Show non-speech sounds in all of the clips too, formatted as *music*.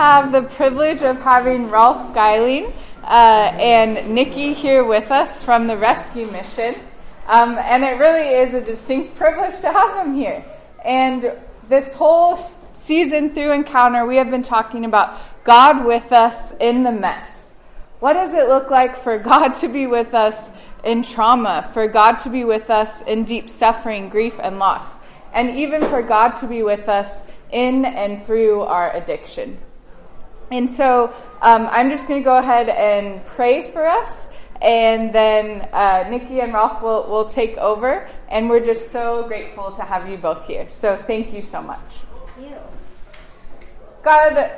have the privilege of having Rolf Geyling uh, and Nikki here with us from the rescue mission. Um, and it really is a distinct privilege to have them here. And this whole season through Encounter, we have been talking about God with us in the mess. What does it look like for *laughs* God to be with us in trauma, for God to be with us in deep suffering, grief, and loss, and even for God to be with us in and through our addiction? And so um, I'm just going to go ahead and pray for us, and then uh, Nikki and Rolf will, will take over. And we're just so grateful to have you both here. So thank you so much. Thank you. God,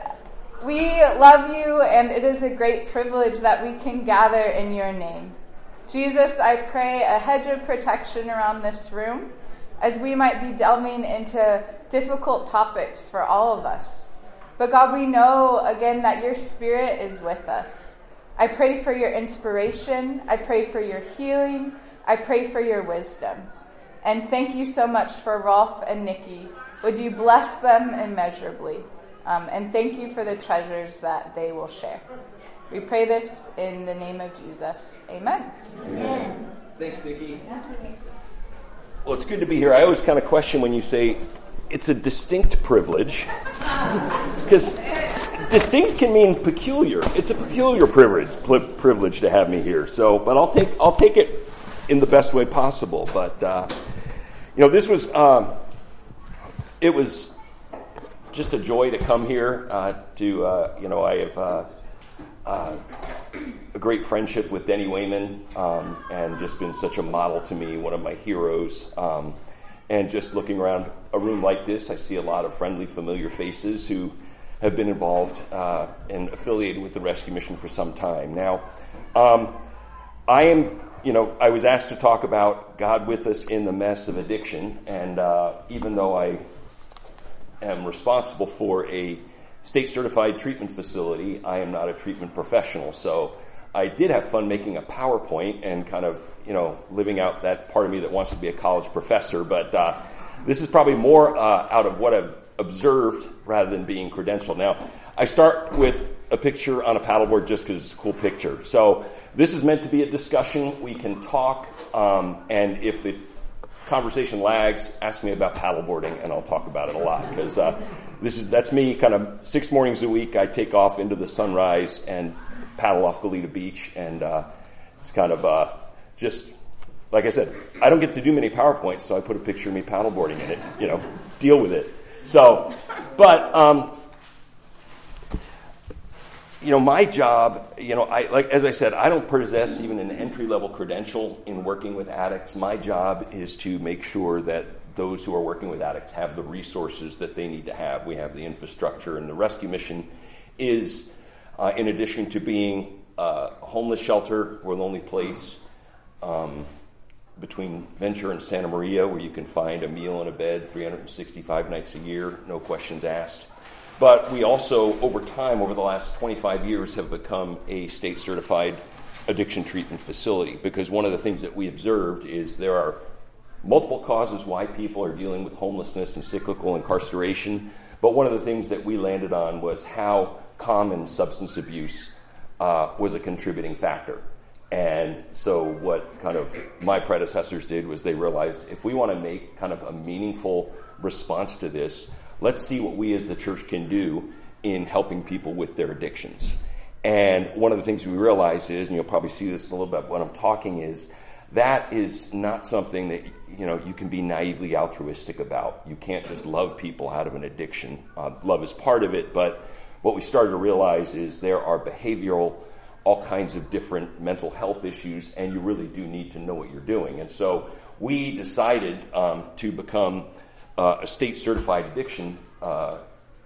we love you, and it is a great privilege that we can gather in your name. Jesus, I pray a hedge of protection around this room as we might be delving into difficult topics for all of us. But God, we know again that your spirit is with us. I pray for your inspiration. I pray for your healing. I pray for your wisdom. And thank you so much for Rolf and Nikki. Would you bless them immeasurably? Um, and thank you for the treasures that they will share. We pray this in the name of Jesus. Amen. Amen. Thanks, Nikki. Well, it's good to be here. I always kind of question when you say it's a distinct privilege because distinct can mean peculiar. It's a peculiar privilege privilege to have me here. So, but I'll take I'll take it in the best way possible. But uh, you know, this was um, it was just a joy to come here. Uh, to uh, you know, I have uh, uh, a great friendship with Denny Wayman, um, and just been such a model to me, one of my heroes. Um, and just looking around a room like this, I see a lot of friendly, familiar faces who have been involved uh, and affiliated with the rescue mission for some time. Now, um, I am, you know, I was asked to talk about God with us in the mess of addiction, and uh, even though I am responsible for a state certified treatment facility, I am not a treatment professional. So I did have fun making a PowerPoint and kind of you know, living out that part of me that wants to be a college professor. But uh, this is probably more uh, out of what I've observed rather than being credentialed. Now, I start with a picture on a paddleboard just because it's a cool picture. So this is meant to be a discussion. We can talk, um, and if the conversation lags, ask me about paddleboarding, and I'll talk about it a lot because uh, this is that's me. Kind of six mornings a week, I take off into the sunrise and paddle off Goleta Beach, and uh, it's kind of uh, just like I said, I don't get to do many PowerPoints, so I put a picture of me paddleboarding in it. You know, deal with it. So, but um, you know, my job, you know, I like as I said, I don't possess even an entry level credential in working with addicts. My job is to make sure that those who are working with addicts have the resources that they need to have. We have the infrastructure, and the rescue mission is, uh, in addition to being a homeless shelter, we're the only place um, between Ventura and Santa Maria, where you can find a meal and a bed 365 nights a year, no questions asked. But we also, over time, over the last 25 years, have become a state certified addiction treatment facility because one of the things that we observed is there are multiple causes why people are dealing with homelessness and cyclical incarceration. But one of the things that we landed on was how common substance abuse uh, was a contributing factor. And so, what kind of my predecessors did was they realized if we want to make kind of a meaningful response to this, let's see what we as the church can do in helping people with their addictions. And one of the things we realized is, and you'll probably see this a little bit when I'm talking, is that is not something that you know you can be naively altruistic about. You can't just love people out of an addiction. Uh, love is part of it, but what we started to realize is there are behavioral all kinds of different mental health issues, and you really do need to know what you're doing. And so we decided um, to become uh, a state certified addiction uh,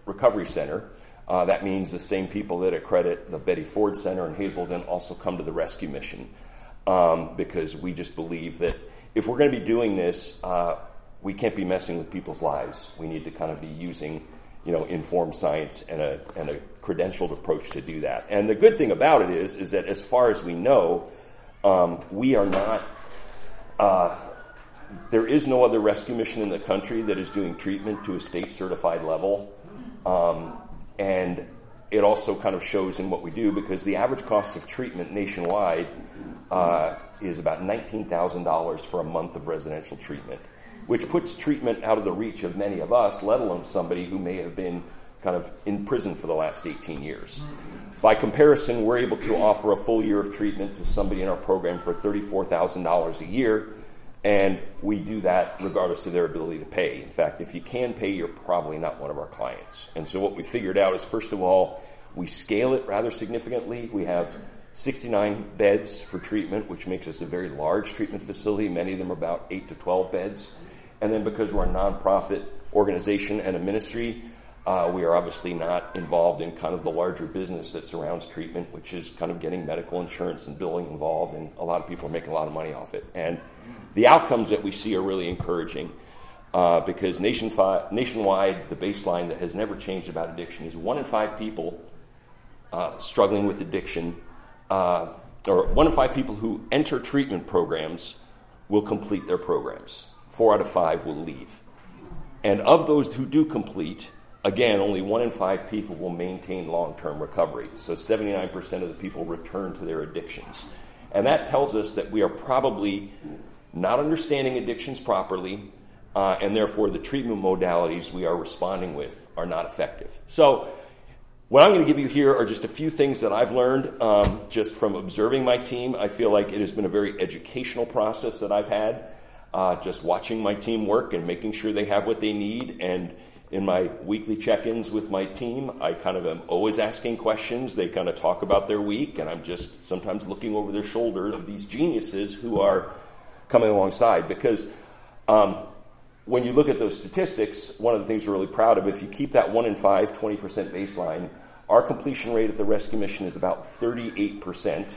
recovery center. Uh, that means the same people that accredit the Betty Ford Center in Hazelden also come to the rescue mission um, because we just believe that if we're going to be doing this, uh, we can't be messing with people's lives. We need to kind of be using you know, informed science and a, and a credentialed approach to do that. And the good thing about it is, is that as far as we know, um, we are not. Uh, there is no other rescue mission in the country that is doing treatment to a state certified level. Um, and it also kind of shows in what we do because the average cost of treatment nationwide uh, is about $19,000 for a month of residential treatment, which puts treatment out of the reach of many of us, let alone somebody who may have been kind of in prison for the last 18 years. By comparison, we're able to offer a full year of treatment to somebody in our program for $34,000 a year, and we do that regardless of their ability to pay. In fact, if you can pay, you're probably not one of our clients. And so, what we figured out is first of all, we scale it rather significantly. We have 69 beds for treatment, which makes us a very large treatment facility. Many of them are about 8 to 12 beds. And then, because we're a nonprofit organization and a ministry, uh, we are obviously not involved in kind of the larger business that surrounds treatment, which is kind of getting medical insurance and billing involved, and a lot of people are making a lot of money off it. And the outcomes that we see are really encouraging uh, because nationwide, nationwide, the baseline that has never changed about addiction is one in five people uh, struggling with addiction, uh, or one in five people who enter treatment programs will complete their programs. Four out of five will leave. And of those who do complete, Again, only one in five people will maintain long term recovery. So 79% of the people return to their addictions. And that tells us that we are probably not understanding addictions properly, uh, and therefore the treatment modalities we are responding with are not effective. So, what I'm going to give you here are just a few things that I've learned um, just from observing my team. I feel like it has been a very educational process that I've had, uh, just watching my team work and making sure they have what they need and in my weekly check-ins with my team, I kind of am always asking questions. They kind of talk about their week, and I'm just sometimes looking over their shoulder of these geniuses who are coming alongside. Because um, when you look at those statistics, one of the things we're really proud of, if you keep that one in five, 20% baseline, our completion rate at the rescue mission is about 38%.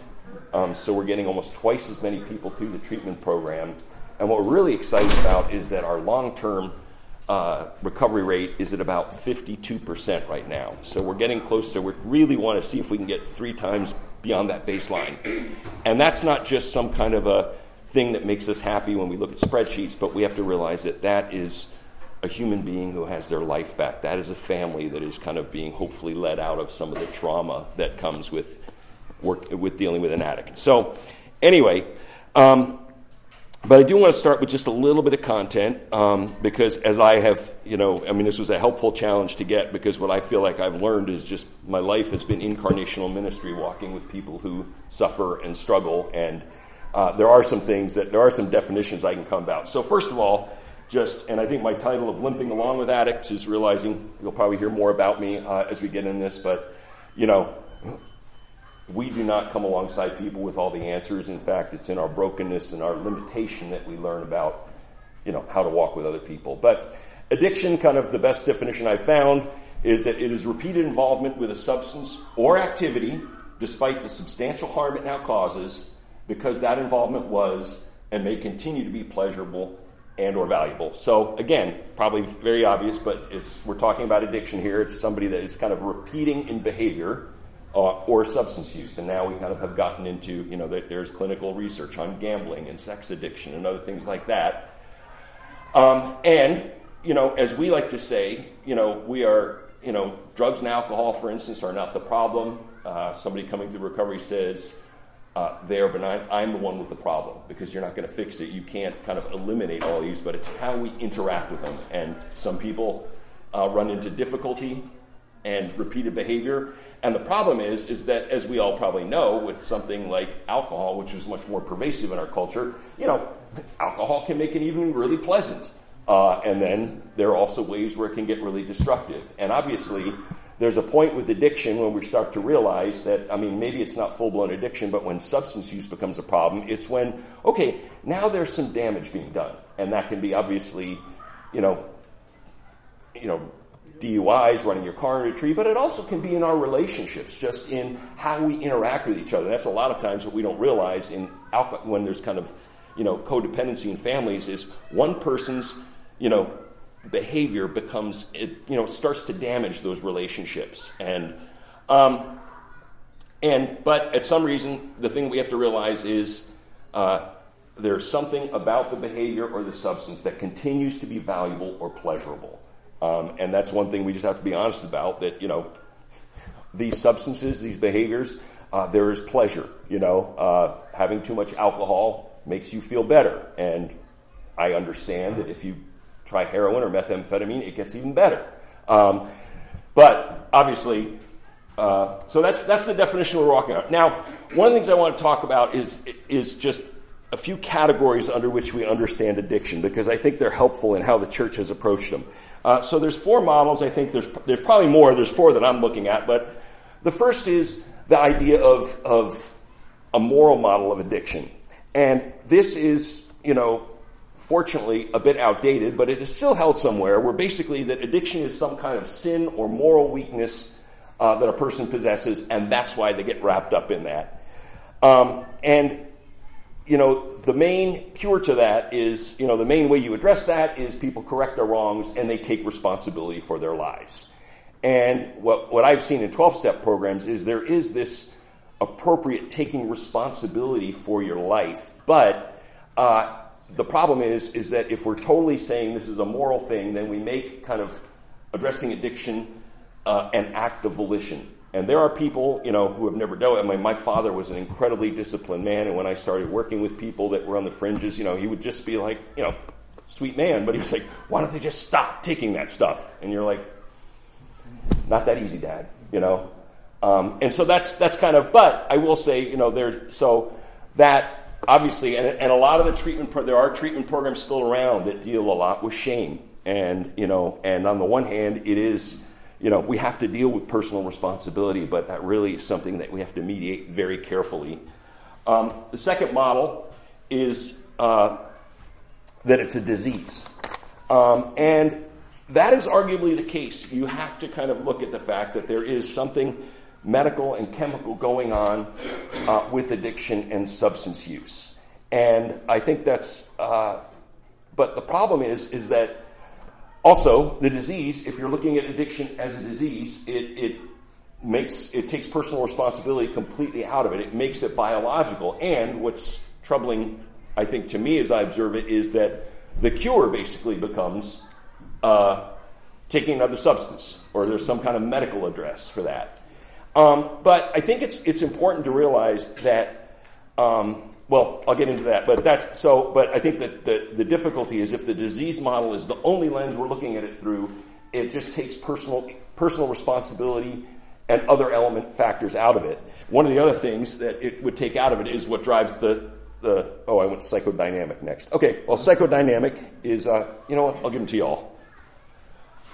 Um, so we're getting almost twice as many people through the treatment program. And what we're really excited about is that our long-term uh, recovery rate is at about 52% right now. So we're getting close to, we really want to see if we can get three times beyond that baseline. And that's not just some kind of a thing that makes us happy when we look at spreadsheets, but we have to realize that that is a human being who has their life back. That is a family that is kind of being hopefully let out of some of the trauma that comes with work with dealing with an addict. So, anyway, um, but I do want to start with just a little bit of content um, because, as I have, you know, I mean, this was a helpful challenge to get because what I feel like I've learned is just my life has been incarnational ministry, walking with people who suffer and struggle. And uh, there are some things that, there are some definitions I can come about. So, first of all, just, and I think my title of Limping Along with Addicts is realizing you'll probably hear more about me uh, as we get in this, but, you know, we do not come alongside people with all the answers. In fact, it's in our brokenness and our limitation that we learn about, you know, how to walk with other people. But addiction, kind of the best definition I've found, is that it is repeated involvement with a substance or activity, despite the substantial harm it now causes, because that involvement was and may continue to be pleasurable and or valuable. So again, probably very obvious, but it's we're talking about addiction here. It's somebody that is kind of repeating in behavior uh, or substance use. And now we kind of have gotten into, you know, that there's clinical research on gambling and sex addiction and other things like that. Um, and, you know, as we like to say, you know, we are, you know, drugs and alcohol, for instance, are not the problem. Uh, somebody coming through recovery says, uh, they are benign. I'm the one with the problem because you're not going to fix it. You can't kind of eliminate all these, but it's how we interact with them. And some people uh, run into difficulty and repeated behavior. And the problem is, is that as we all probably know, with something like alcohol, which is much more pervasive in our culture, you know, alcohol can make an evening really pleasant. Uh, and then there are also ways where it can get really destructive. And obviously, there's a point with addiction when we start to realize that, I mean, maybe it's not full blown addiction, but when substance use becomes a problem, it's when, okay, now there's some damage being done. And that can be obviously, you know, you know, DUIs, running your car into a tree, but it also can be in our relationships, just in how we interact with each other. That's a lot of times what we don't realize in alcohol, when there's kind of you know codependency in families is one person's you know behavior becomes it you know starts to damage those relationships and um, and but at some reason the thing we have to realize is uh, there's something about the behavior or the substance that continues to be valuable or pleasurable um, and that's one thing we just have to be honest about that, you know, these substances, these behaviors, uh, there is pleasure. You know, uh, having too much alcohol makes you feel better. And I understand that if you try heroin or methamphetamine, it gets even better. Um, but obviously, uh, so that's, that's the definition we're walking on. Now, one of the things I want to talk about is, is just a few categories under which we understand addiction because I think they're helpful in how the church has approached them. Uh, so there's four models. I think there's, there's probably more. There's four that I'm looking at. But the first is the idea of, of a moral model of addiction. And this is, you know, fortunately a bit outdated, but it is still held somewhere where basically that addiction is some kind of sin or moral weakness uh, that a person possesses, and that's why they get wrapped up in that. Um, and you know, the main cure to that is, you know, the main way you address that is people correct their wrongs and they take responsibility for their lives. And what, what I've seen in 12 step programs is there is this appropriate taking responsibility for your life. But uh, the problem is, is that if we're totally saying this is a moral thing, then we make kind of addressing addiction uh, an act of volition. And there are people, you know, who have never done it. I mean, my father was an incredibly disciplined man, and when I started working with people that were on the fringes, you know, he would just be like, you know, sweet man, but he was like, why don't they just stop taking that stuff? And you're like, not that easy, Dad, you know. Um, and so that's that's kind of. But I will say, you know, there. So that obviously, and, and a lot of the treatment pro- there are treatment programs still around that deal a lot with shame, and you know, and on the one hand, it is you know, we have to deal with personal responsibility, but that really is something that we have to mediate very carefully. Um, the second model is uh, that it's a disease. Um, and that is arguably the case. You have to kind of look at the fact that there is something medical and chemical going on uh, with addiction and substance use. And I think that's, uh, but the problem is, is that also, the disease, if you're looking at addiction as a disease, it, it makes it takes personal responsibility completely out of it. It makes it biological. And what's troubling, I think, to me as I observe it, is that the cure basically becomes uh, taking another substance, or there's some kind of medical address for that. Um, but I think it's it's important to realize that um, well, I'll get into that, but that's so. But I think that the, the difficulty is if the disease model is the only lens we're looking at it through, it just takes personal personal responsibility and other element factors out of it. One of the other things that it would take out of it is what drives the the. Oh, I went psychodynamic next. Okay, well, psychodynamic is uh, you know what? I'll give them to y'all.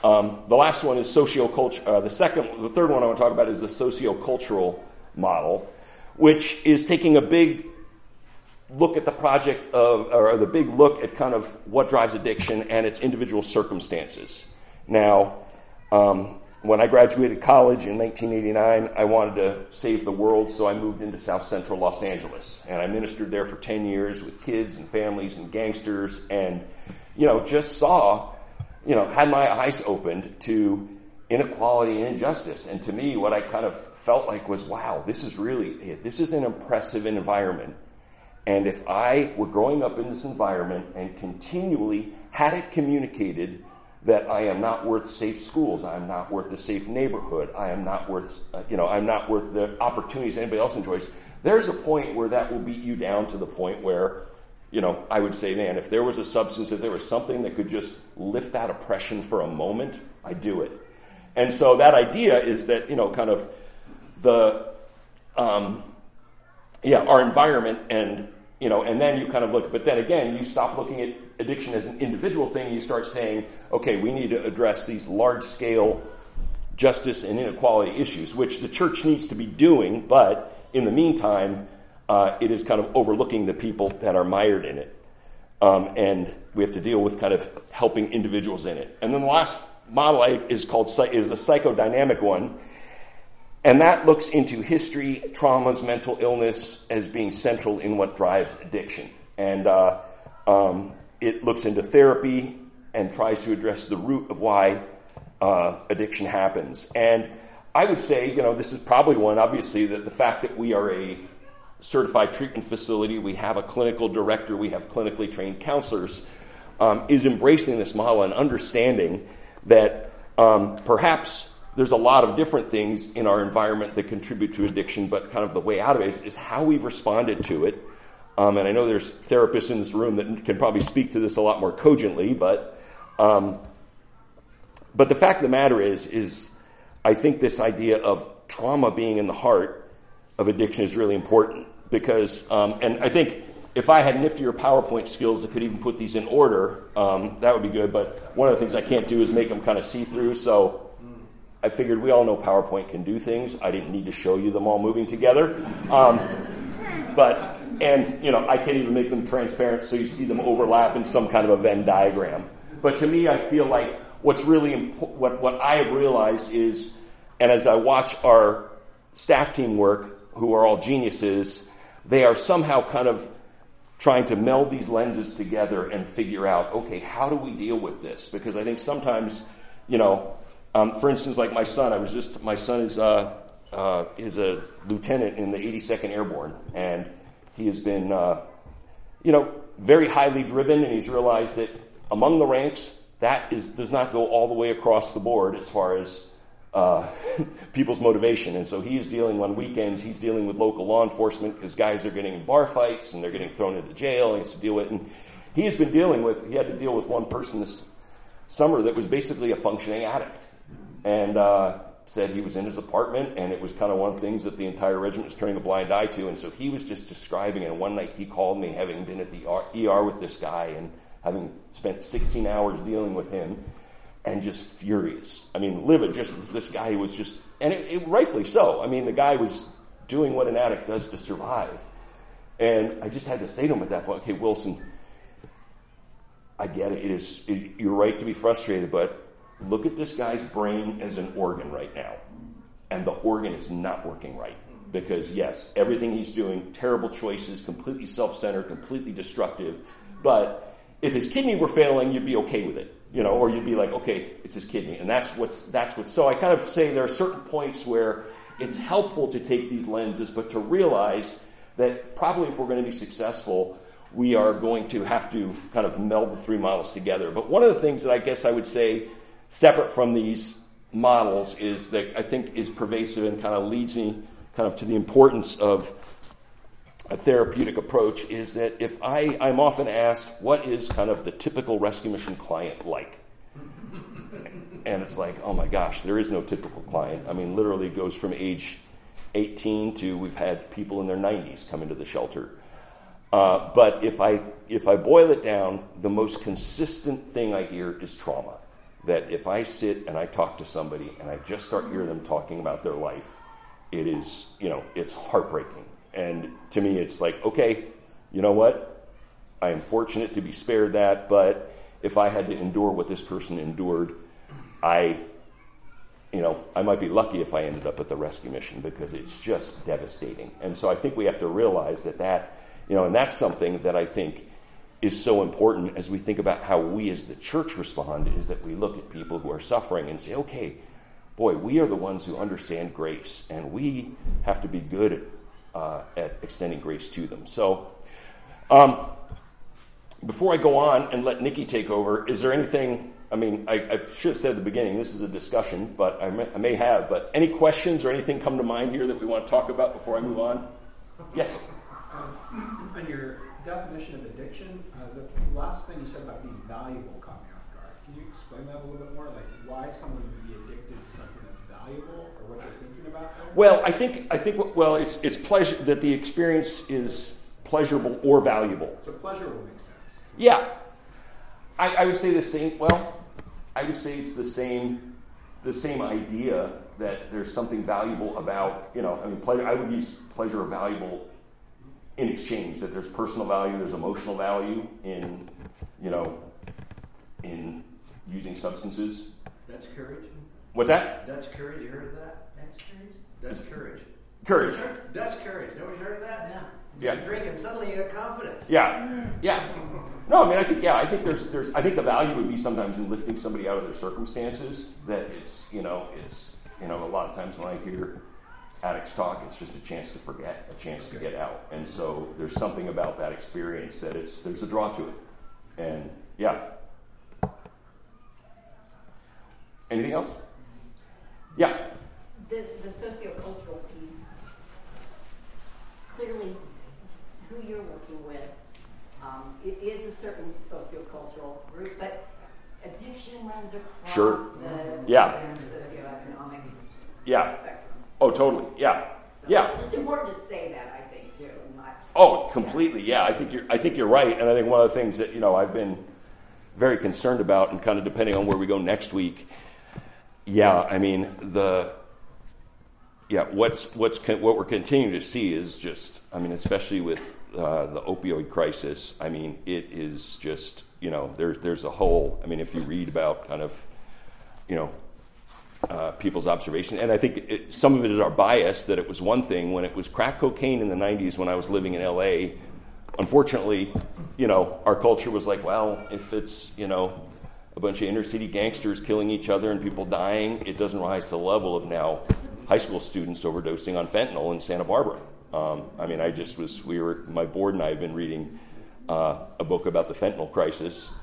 Um, the last one is sociocultural. Uh, the second, the third one I want to talk about is the sociocultural model, which is taking a big look at the project of, or the big look at kind of what drives addiction and its individual circumstances. Now, um, when I graduated college in 1989, I wanted to save the world, so I moved into South Central Los Angeles. And I ministered there for 10 years with kids and families and gangsters, and, you know, just saw, you know, had my eyes opened to inequality and injustice. And to me, what I kind of felt like was, wow, this is really, this is an impressive environment and if I were growing up in this environment and continually had it communicated that I am not worth safe schools, I am not worth a safe neighborhood, I am not worth, uh, you know, I'm not worth the opportunities anybody else enjoys, there's a point where that will beat you down to the point where, you know, I would say, man, if there was a substance, if there was something that could just lift that oppression for a moment, I'd do it. And so that idea is that, you know, kind of the, um, yeah, our environment and you know, and then you kind of look, but then again, you stop looking at addiction as an individual thing. You start saying, okay, we need to address these large scale justice and inequality issues, which the church needs to be doing, but in the meantime, uh, it is kind of overlooking the people that are mired in it. Um, and we have to deal with kind of helping individuals in it. And then the last model is called is a psychodynamic one, and that looks into history, traumas, mental illness as being central in what drives addiction. And uh, um, it looks into therapy and tries to address the root of why uh, addiction happens. And I would say, you know, this is probably one, obviously, that the fact that we are a certified treatment facility, we have a clinical director, we have clinically trained counselors, um, is embracing this model and understanding that um, perhaps there's a lot of different things in our environment that contribute to addiction, but kind of the way out of it is, is how we've responded to it. Um, and I know there's therapists in this room that can probably speak to this a lot more cogently, but um, but the fact of the matter is, is I think this idea of trauma being in the heart of addiction is really important because, um, and I think if I had niftier PowerPoint skills that could even put these in order, um, that would be good. But one of the things I can't do is make them kind of see through. So I figured we all know PowerPoint can do things. I didn't need to show you them all moving together. Um, but, and, you know, I can't even make them transparent so you see them overlap in some kind of a Venn diagram. But to me, I feel like what's really important, what, what I have realized is, and as I watch our staff team work, who are all geniuses, they are somehow kind of trying to meld these lenses together and figure out, okay, how do we deal with this? Because I think sometimes, you know, um, for instance, like my son, I was just, my son is, uh, uh, is a lieutenant in the 82nd Airborne, and he has been, uh, you know, very highly driven, and he's realized that among the ranks, that is, does not go all the way across the board as far as uh, *laughs* people's motivation. And so he is dealing on weekends, he's dealing with local law enforcement because guys are getting in bar fights and they're getting thrown into jail and he has to deal with And he has been dealing with, he had to deal with one person this summer that was basically a functioning addict. And uh, said he was in his apartment and it was kind of one of the things that the entire regiment was turning a blind eye to. And so he was just describing it. And one night he called me having been at the ER with this guy and having spent 16 hours dealing with him and just furious. I mean, livid, just this guy was just, and it, it, rightfully so. I mean, the guy was doing what an addict does to survive. And I just had to say to him at that point, okay, Wilson, I get it. It is, it, you're right to be frustrated, but look at this guy's brain as an organ right now. And the organ is not working right. Because, yes, everything he's doing, terrible choices, completely self centered, completely destructive. But if his kidney were failing, you'd be okay with it you know, or you'd be like, okay, it's his kidney, and that's what's that's what. So I kind of say there are certain points where it's helpful to take these lenses, but to realize that probably if we're going to be successful, we are going to have to kind of meld the three models together. But one of the things that I guess I would say, separate from these models, is that I think is pervasive and kind of leads me kind of to the importance of a therapeutic approach is that if I, I'm often asked, what is kind of the typical rescue mission client like? and it's like, oh my gosh, there is no typical client. I mean, literally goes from age 18 to we've had people in their 90s come into the shelter. Uh, but if I, if I boil it down, the most consistent thing I hear is trauma. That if I sit and I talk to somebody and I just start hearing them talking about their life, it is, you know, it's heartbreaking and to me, it's like, okay, you know what? I am fortunate to be spared that, but if I had to endure what this person endured, I, you know, I might be lucky if I ended up at the rescue mission because it's just devastating. And so I think we have to realize that that, you know, and that's something that I think is so important as we think about how we as the church respond is that we look at people who are suffering and say, okay, boy, we are the ones who understand grace, and we have to be good uh, at extending grace to them. So, um, before I go on and let Nikki take over, is there anything? I mean, I, I should have said at the beginning this is a discussion, but I may, I may, have. But any questions or anything come to mind here that we want to talk about before I move on? Yes. Um, on your definition of addiction, uh, the last thing you said about being valuable caught me off guard. Can you explain that a little bit more? Like why someone would be addicted to something that's valuable, or what they're thinking about? There? Well, I think I think well, it's it's pleasure that the experience is pleasurable or valuable. So pleasurable makes sense. Yeah, I, I would say the same. Well, I would say it's the same the same idea that there's something valuable about you know. I mean, pleasure. I would use pleasure or valuable in exchange. That there's personal value, there's emotional value in you know in using substances. That's courage. What's that? Dutch courage. You heard of that? That's courage. That's courage. Courage. Dutch courage. Nobody's heard of that? Yeah. Yeah. You're drinking, suddenly you got confidence. Yeah. Yeah. No, I mean, I think yeah, I think there's there's I think the value would be sometimes in lifting somebody out of their circumstances. That it's you know it's you know a lot of times when I hear addicts talk, it's just a chance to forget, a chance to get out, and so there's something about that experience that it's there's a draw to it, and yeah. Anything else? Yeah. The, the sociocultural piece, clearly who you're working with, um, it is a certain sociocultural group, but addiction runs across Sure. the Yeah. socioeconomic Yeah. spectrum. Oh, totally. Yeah. So Yeah. It's just important to say that, I think, too, not. Oh, completely. Yeah, I think you're. I think you're right, and I think one of the things that you know I've been very concerned about, and kind of depending on where we go next week. Yeah, I mean the. Yeah, what's what's what we're continuing to see is just. I mean, especially with uh, the opioid crisis. I mean, it is just you know there's there's a whole. I mean, if you read about kind of, you know, uh, people's observation. And I think it, some of it is our bias that it was one thing when it was crack cocaine in the 90s when I was living in LA. Unfortunately, you know, our culture was like, well, if it's, you know, a bunch of inner city gangsters killing each other and people dying, it doesn't rise to the level of now high school students overdosing on fentanyl in Santa Barbara. Um, I mean, I just was, we were, my board and I have been reading uh, a book about the fentanyl crisis.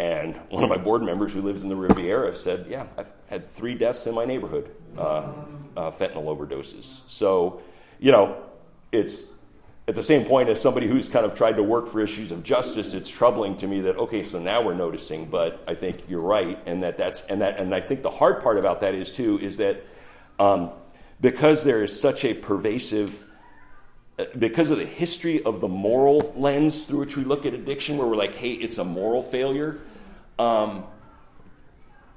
And one of my board members who lives in the Riviera said, Yeah, I've had three deaths in my neighborhood, uh, uh, fentanyl overdoses. So, you know, it's at the same point as somebody who's kind of tried to work for issues of justice, it's troubling to me that, okay, so now we're noticing, but I think you're right. And that that's, and that, and I think the hard part about that is too, is that um, because there is such a pervasive because of the history of the moral lens through which we look at addiction, where we're like, hey, it's a moral failure, um,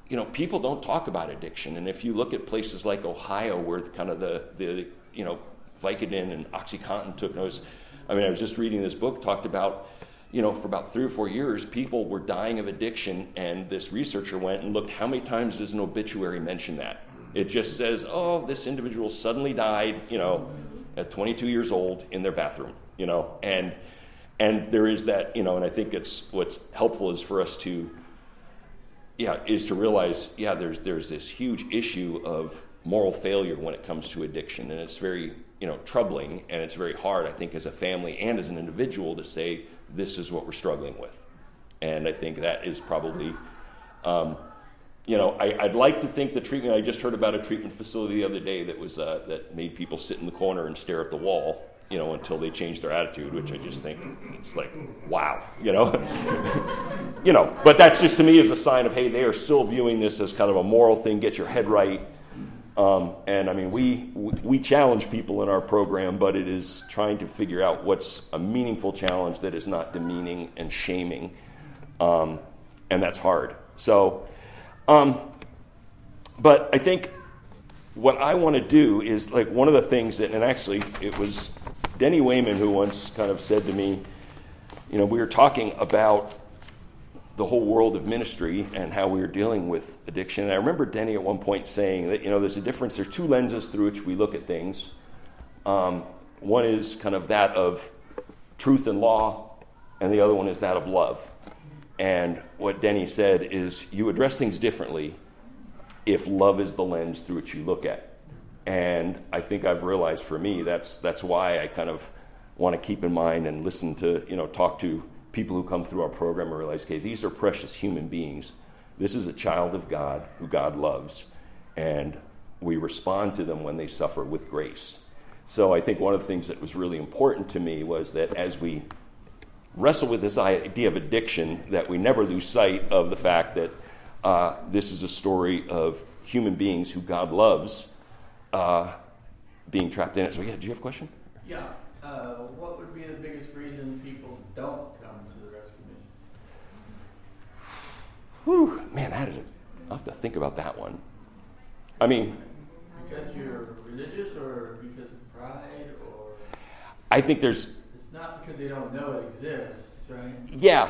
you know, people don't talk about addiction. And if you look at places like Ohio, where kind of the, the you know, Vicodin and OxyContin took notice, I mean, I was just reading this book, talked about, you know, for about three or four years, people were dying of addiction, and this researcher went and looked how many times does an obituary mention that? It just says, oh, this individual suddenly died, you know, at 22 years old in their bathroom, you know, and and there is that, you know, and I think it's what's helpful is for us to, yeah, is to realize, yeah, there's there's this huge issue of moral failure when it comes to addiction, and it's very, you know, troubling, and it's very hard, I think, as a family and as an individual to say this is what we're struggling with, and I think that is probably. Um, you know, I, would like to think the treatment. I just heard about a treatment facility the other day that was uh, that made people sit in the corner and stare at the wall, you know, until they change their attitude. Which I just think it's like, wow, you know, *laughs* you know. But that's just to me is a sign of hey, they are still viewing this as kind of a moral thing. Get your head right. Um, and I mean, we we challenge people in our program, but it is trying to figure out what's a meaningful challenge that is not demeaning and shaming, um, and that's hard. So. Um, but I think what I want to do is like one of the things that, and actually it was Denny Wayman who once kind of said to me, you know, we were talking about the whole world of ministry and how we were dealing with addiction. And I remember Denny at one point saying that, you know, there's a difference. There's two lenses through which we look at things. Um, one is kind of that of truth and law, and the other one is that of love. And what Denny said is you address things differently if love is the lens through which you look at. And I think I've realized for me that's that's why I kind of want to keep in mind and listen to, you know, talk to people who come through our program and realize, okay, these are precious human beings. This is a child of God who God loves. And we respond to them when they suffer with grace. So I think one of the things that was really important to me was that as we wrestle with this idea of addiction, that we never lose sight of the fact that uh, this is a story of human beings who God loves uh, being trapped in it. So, yeah, do you have a question? Yeah. Uh, what would be the biggest reason people don't come to the rescue mission? Whew, man, that is. A, I'll have to think about that one. I mean, because you're religious, or because of pride, or I think there's. It's not because they don't know it exists, right? Yeah.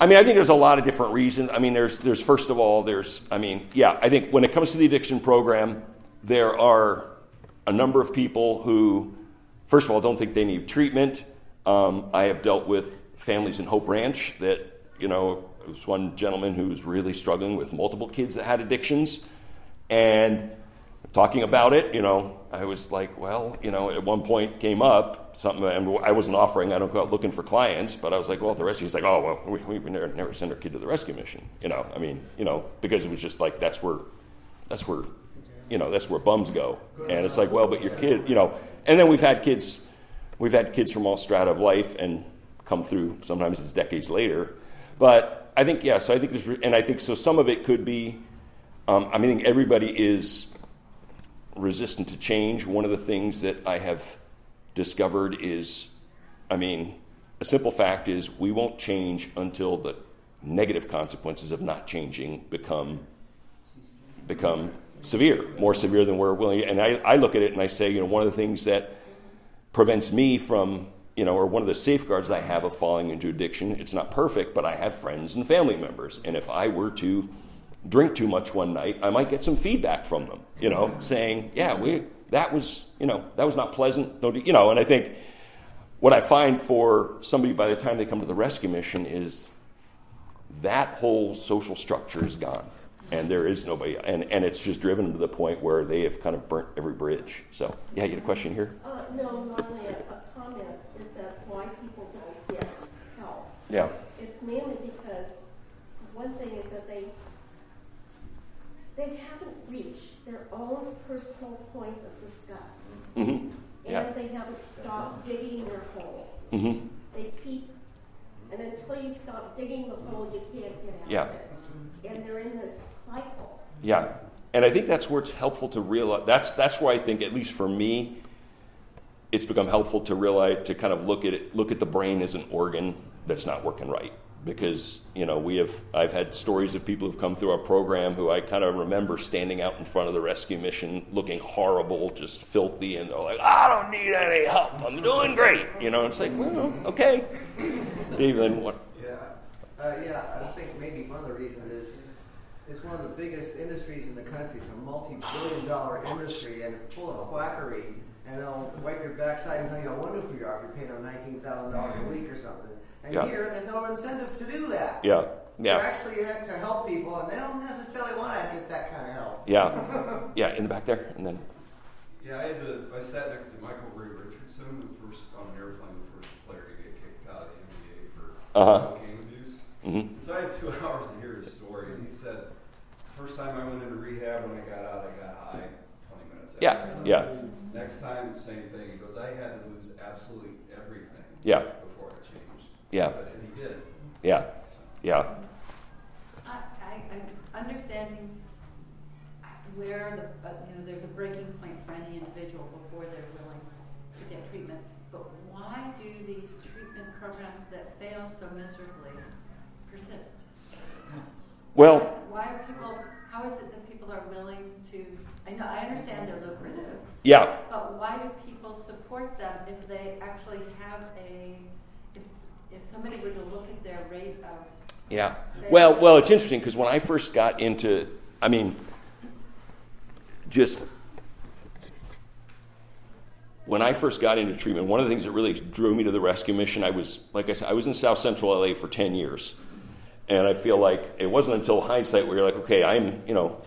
I mean, I think there's a lot of different reasons. I mean, there's, there's first of all, there's, I mean, yeah, I think when it comes to the addiction program, there are a number of people who, first of all, don't think they need treatment. Um, I have dealt with families in Hope Ranch that, you know, there was one gentleman who was really struggling with multiple kids that had addictions. And talking about it, you know, I was like, well, you know, at one point came up something, and I wasn't offering, I don't go out looking for clients, but I was like, well, the rescue, he's like, oh, well, we, we never, never send our kid to the rescue mission, you know, I mean, you know, because it was just like, that's where, that's where you know, that's where bums go. And it's like, well, but your kid, you know, and then we've had kids, we've had kids from all strata of life and come through. Sometimes it's decades later, but I think yeah. So I think there's, and I think so. Some of it could be. Um, I mean, everybody is resistant to change. One of the things that I have discovered is, I mean, a simple fact is we won't change until the negative consequences of not changing become become severe, more severe than we're willing. And I, I look at it and I say, you know, one of the things that prevents me from, you know, or one of the safeguards I have of falling into addiction, it's not perfect, but I have friends and family members. And if I were to drink too much one night, I might get some feedback from them, you know, saying, yeah, we, that was, you know, that was not pleasant. No, you know, and I think what I find for somebody by the time they come to the rescue mission is that whole social structure is gone and there is nobody, and, and it's just driven to the point where they have kind of burnt every bridge. So, yeah, you had a question here? Uh, no, only a, a comment is that why people don't get help. Yeah. It's mainly because one thing is that they they haven't reached their own personal point of disgust, Mm-hmm. Yeah. and they haven't stopped digging their hole. Mm-hmm. They keep, and until you stop digging the hole, you can't get out Yeah. of it. And they're in this cycle. Yeah, and I think that's where it's helpful to realize. That's that's where I think, at least for me, it's become helpful to realize to kind of look at it, look at the brain as an organ that's not working right. Because you know we have I've had stories of people who've come through our program who I kind of remember standing out in front of the rescue mission looking horrible, just filthy, and they're like, "I don't need any help. I'm doing great." You know, it's like, well, okay. Even what? Yeah, uh, yeah. I think maybe one of the reasons is it's one of the biggest industries in the country. It's a multi-billion-dollar industry and full of quackery. And they'll wipe your backside and tell you how wonderful you are if you're paying them nineteen thousand dollars a week or something. And Yeah. here, there's no incentive to do that. Yeah, Yeah. They're actually in it to help people, and they don't necessarily want to get that kind of help. yeah, *laughs* yeah. In the back there, and then Yeah, I had to, I sat next to Michael Ray Richardson, the first on an airplane, the first player to get kicked out of the NBA for Uh-huh. cocaine abuse. hmm So I had two *laughs* hours to hear his story, and he said, first time I went into rehab, when I got out, I got high 20 minutes. Yeah, after. yeah. Next time, same thing. He goes, I had to lose absolutely everything Yeah. before I changed. Yeah. But, and he did. Yeah, yeah, I, I, I'm understanding where the, uh, you know, there's a breaking point for any individual before they're willing to get treatment. But why do these treatment programs that fail so miserably persist? Well, Why are people, how is it that people are willing to, I know, I understand they're lucrative, yeah, but why do people support them if they actually have a, if, if somebody were to look at their rate of yeah. Well, well, it's interesting because when I first got into, I mean, just when I first got into treatment, one of the things that really drew me to the rescue mission, I was, like I said, I was in South Central LA for 10 years. And I feel like it wasn't until hindsight where you're like, okay, I'm, you know,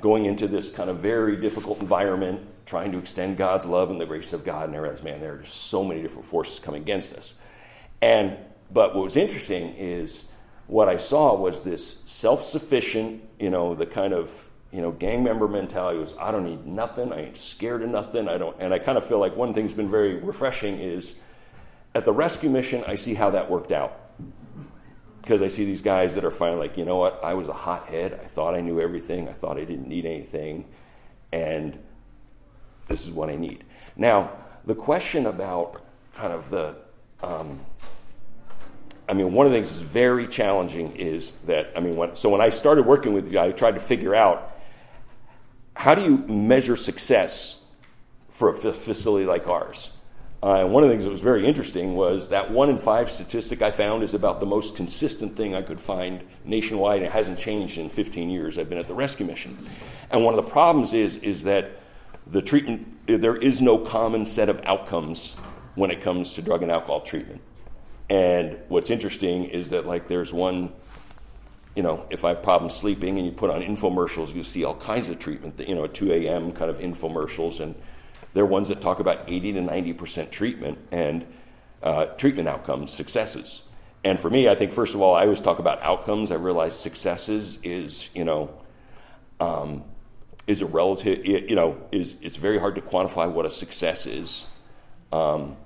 going into this kind of very difficult environment, trying to extend God's love and the grace of God, and I realized, man, there are just so many different forces coming against us. And but what was interesting is what I saw was this self-sufficient, you know, the kind of you know gang member mentality was I don't need nothing, I ain't scared of nothing, I don't, and I kind of feel like one thing's been very refreshing is at the rescue mission I see how that worked out because I see these guys that are finally like, you know what, I was a hothead. I thought I knew everything. I thought I didn't need anything. And this is what I need. Now, the question about kind of the, um, I mean, one of the things that's very challenging is that, I mean, when, so when I started working with you, I tried to figure out how do you measure success for a facility like ours? Uh, and one of the things that was very interesting was that one in five statistic I found is about the most consistent thing I could find nationwide. It hasn't changed in 15 years I've been at the rescue mission. And one of the problems is, is that the treatment, there is no common set of outcomes when it comes to drug and alcohol treatment. And what's interesting is that, like, there's one, you know, if I have problems sleeping and you put on infomercials, you see all kinds of treatment, you know, at 2 a.m. kind of infomercials. And they're ones that talk about 80 to 90% treatment and uh, treatment outcomes, successes. And for me, I think, first of all, I always talk about outcomes. I realize successes is, you know, um, is a relative, you know, is it's very hard to quantify what a success is. Um,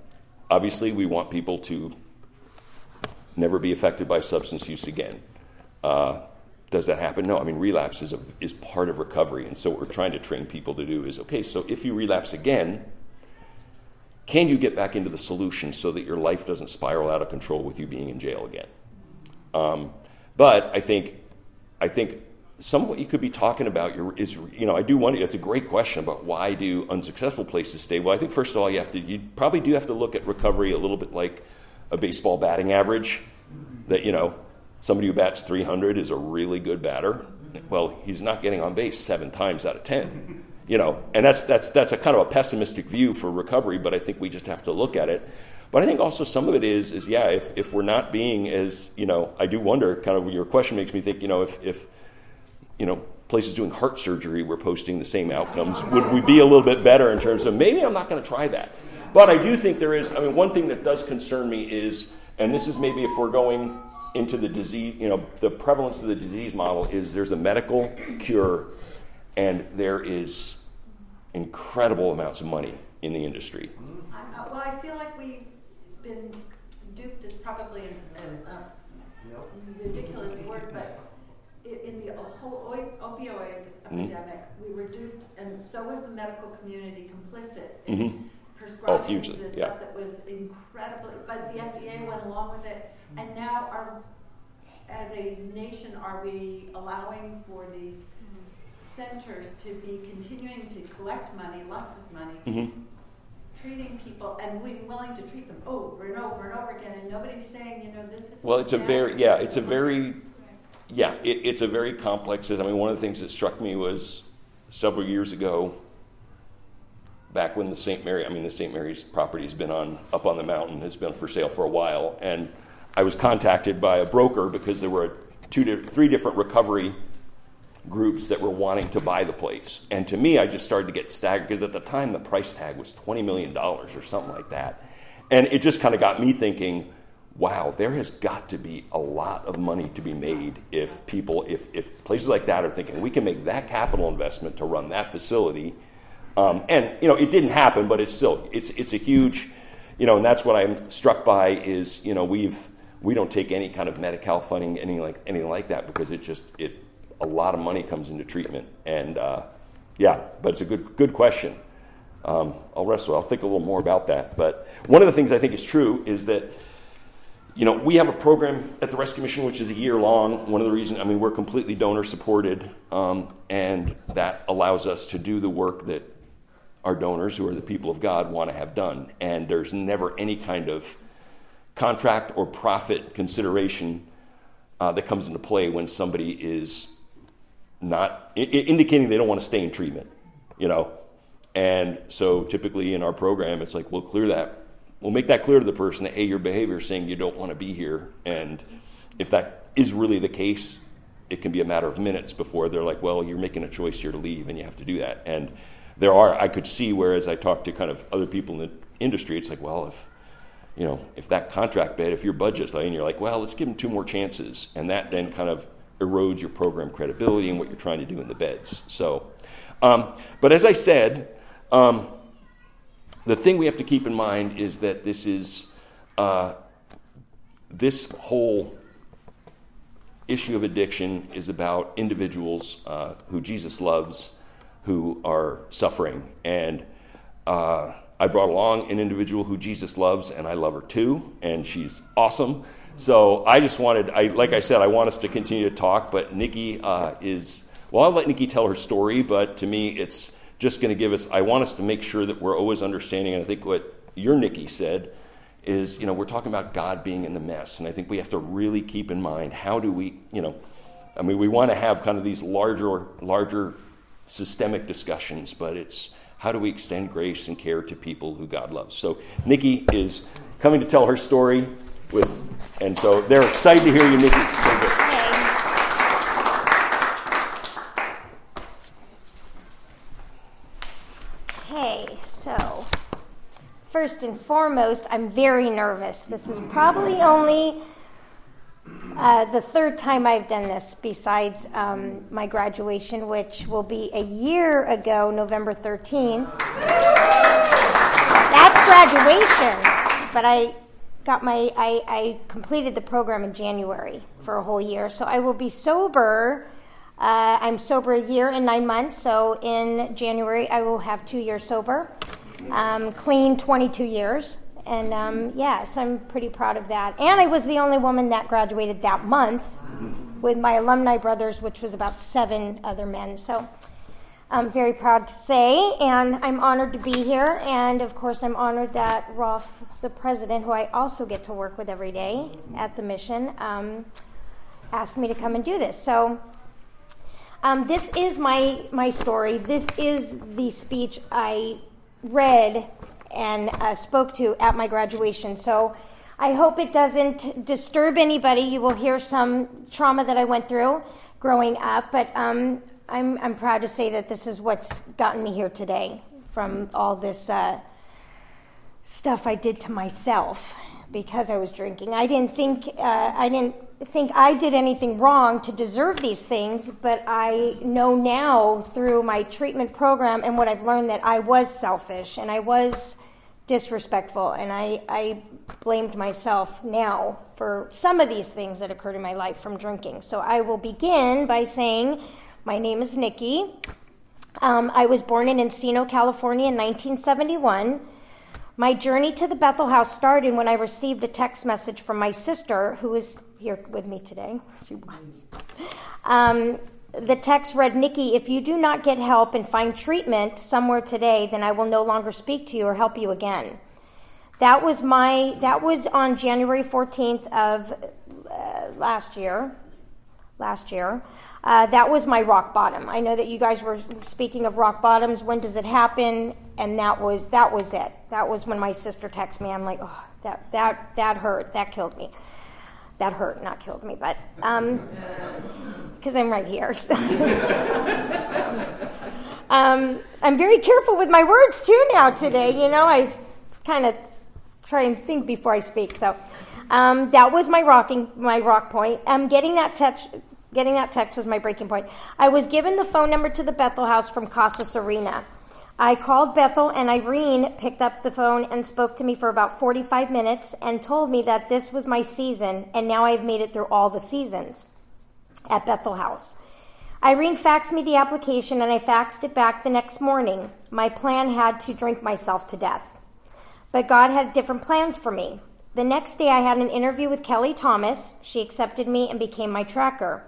obviously, we want people to never be affected by substance use again. Uh, does that happen? No. I mean, relapse is, a, is part of recovery. And so, what we're trying to train people to do is okay, so if you relapse again, can you get back into the solution so that your life doesn't spiral out of control with you being in jail again? Um, but I think, I think some of what you could be talking about is, you know, I do wonder, it's a great question about why do unsuccessful places stay? Well, I think first of all, you have to, you probably do have to look at recovery a little bit like a baseball batting average. That, you know, somebody who bats 300 is a really good batter. Well, he's not getting on base seven times out of 10. You know, and that's, that's, that's a kind of a pessimistic view for recovery, but I think we just have to look at it. But I think also some of it is, is yeah, if, if we're not being as, you know, I do wonder, kind of your question makes me think, you know, if, if you know, places doing heart surgery were posting the same outcomes, would we be a little bit better in terms of maybe I'm not going to try that? But I do think there is, I mean, one thing that does concern me is, and this is maybe if we're going into the disease, you know, the prevalence of the disease model is there's a medical cure and there is incredible amounts of money in the industry. Uh, well, I feel like we've been duped is probably a, a ridiculous word, but in the whole opioid mm-hmm. epidemic, we were duped, and so was the medical community complicit in mm-hmm. Prescribing oh, hugely. the yeah. stuff that was incredibly. But the FDA went along with it, and now as a nation, are we allowing for these centers to be continuing to collect money, lots of money? Mm-hmm. Treating people and being willing to treat them over and over and over again, and nobody's saying, you know, this is. Well, it's a very yeah, it's a very yeah, it, it's a very complex. I mean, one of the things that struck me was several years ago, back when the St. Mary, I mean, the St. Mary's property has been on up on the mountain, has been for sale for a while, and I was contacted by a broker because there were two, to three different recovery groups that were wanting to buy the place. And to me, I just started to get staggered because at the time the price tag was $20 million or something like that. And it just kind of got me thinking, wow, there has got to be a lot of money to be made if people, if, if places like that are thinking we can make that capital investment to run that facility. Um, and you know, it didn't happen, but it's still it's it's a huge, you know, and that's what I'm struck by is you know we've we don't take any kind of Medi-Cal funding, anything like anything like that because it just it a lot of money comes into treatment and uh, yeah, but it's a good good question. Um, I'll wrestle. I'll think a little more about that. But one of the things I think is true is that you know, we have a program at the Rescue Mission which is a year long. One of the reasons, I mean, we're completely donor supported, um, and that allows us to do the work that our donors, who are the people of God, want to have done. And there's never any kind of contract or profit consideration uh, that comes into play when somebody is not I- indicating they don't want to stay in treatment, you know. And so typically in our program, it's like we'll clear that we'll make that clear to the person that, hey, your behavior is saying you don't want to be here. And if that is really the case, it can be a matter of minutes before they're like, well, you're making a choice here to leave and you have to do that. And there are, I could see where as I talk to kind of other people in the industry, it's like, well, if, you know, if that contract bed, if your budget's low and you're like, well, let's give them two more chances. And that then kind of erodes your program credibility and what you're trying to do in the beds. So, um, but as I said, um, the thing we have to keep in mind is that this is uh, this whole issue of addiction is about individuals uh, who Jesus loves who are suffering. And uh, I brought along an individual who Jesus loves, and I love her too, and she's awesome. So I just wanted, I, like I said, I want us to continue to talk, but Nikki uh, is, well, I'll let Nikki tell her story, but to me, it's just going to give us, I want us to make sure that we're always understanding, and I think what your Nikki said is, you know, we're talking about God being in the mess, and I think we have to really keep in mind how do we, you know, I mean, we want to have kind of these larger, larger systemic discussions, but it's how do we extend grace and care to people who God loves? So Nikki is coming to tell her story with, and so they're excited to hear you, Nikki. Okay, so first and foremost, I'm very nervous. This is probably only uh, the third time I've done this besides um, my graduation, which will be a year ago, November 13th. That's graduation, but I got my I, I completed the program in January for a whole year, so I will be sober. Uh, I'm sober a year and nine months, so in January I will have two years sober. Um, clean 22 years. And um, yeah, so I'm pretty proud of that. And I was the only woman that graduated that month with my alumni brothers, which was about seven other men. So I'm very proud to say, and I'm honored to be here. And of course, I'm honored that Rolf, the president, who I also get to work with every day at the mission, um, asked me to come and do this. So um, this is my my story. This is the speech I read and uh, spoke to at my graduation. So I hope it doesn't disturb anybody. You will hear some trauma that I went through growing up, but um, I'm, I'm proud to say that this is what's gotten me here today from all this uh, stuff I did to myself because I was drinking. I didn't think uh, I didn't think I did anything wrong to deserve these things, but I know now through my treatment program and what I've learned that I was selfish and I was disrespectful, and I, I blamed myself now for some of these things that occurred in my life from drinking. So I will begin by saying, My name is Nikki. Um, I was born in Encino, California in 1971. My journey to the Bethel House started when I received a text message from my sister, who is here with me today. She was. Um, the text read, Nikki, if you do not get help and find treatment somewhere today, then I will no longer speak to you or help you again. That was my. That was on January 14th of uh, last year. Last year, uh, that was my rock bottom. I know that you guys were speaking of rock bottoms. When does it happen? And that was that was it. That was when my sister texted me. I'm like, oh, that that that hurt. That killed me that hurt, not killed me, but because um, *laughs* I'm right here. So. *laughs* um, I'm very careful with my words too now today. You know, I kind of try and think before I speak. So um, that was my rocking, my rock point. Um, getting that text, getting that text was my breaking point. I was given the phone number to the Bethel House from Casa Serena. I called Bethel, and Irene picked up the phone and spoke to me for about 45 minutes and told me that this was my season, and now I've made it through all the seasons at Bethel House. Irene faxed me the application, and I faxed it back the next morning. My plan had to drink myself to death. But God had different plans for me. The next day, I had an interview with Kelly Thomas. She accepted me and became my tracker.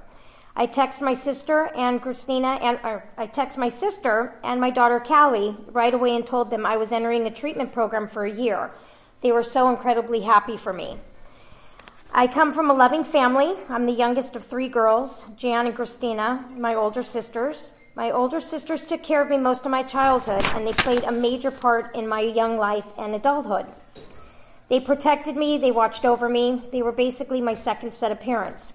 I text my sister and Christina, and I text my sister and my daughter Callie right away and told them I was entering a treatment program for a year. They were so incredibly happy for me. I come from a loving family. I'm the youngest of three girls, Jan and Christina, my older sisters. My older sisters took care of me most of my childhood, and they played a major part in my young life and adulthood. They protected me, they watched over me, they were basically my second set of parents.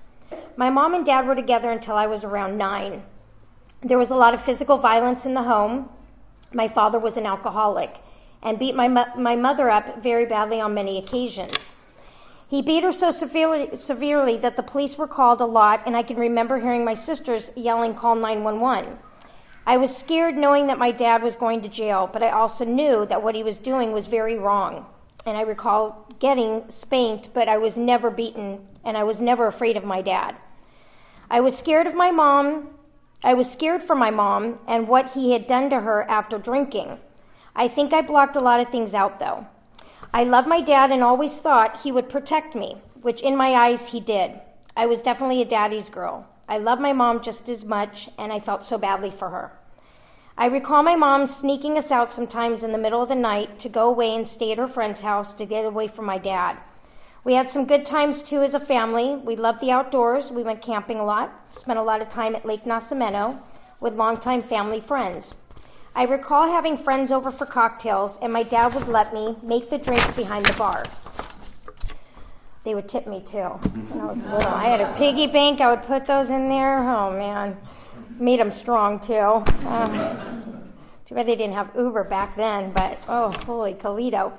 My mom and dad were together until I was around nine. There was a lot of physical violence in the home. My father was an alcoholic and beat my, mo- my mother up very badly on many occasions. He beat her so severely, severely that the police were called a lot, and I can remember hearing my sisters yelling, Call 911. I was scared knowing that my dad was going to jail, but I also knew that what he was doing was very wrong. And I recall getting spanked, but I was never beaten, and I was never afraid of my dad. I was scared of my mom. I was scared for my mom and what he had done to her after drinking. I think I blocked a lot of things out, though. I loved my dad and always thought he would protect me, which in my eyes he did. I was definitely a daddy's girl. I loved my mom just as much, and I felt so badly for her. I recall my mom sneaking us out sometimes in the middle of the night to go away and stay at her friend's house to get away from my dad. We had some good times too as a family. We loved the outdoors. We went camping a lot, spent a lot of time at Lake Nacimiento with longtime family friends. I recall having friends over for cocktails, and my dad would let me make the drinks behind the bar. They would tip me too when I was little. I had a piggy bank, I would put those in there. Oh man, made them strong too. Um, too bad they didn't have Uber back then, but oh, holy Colito.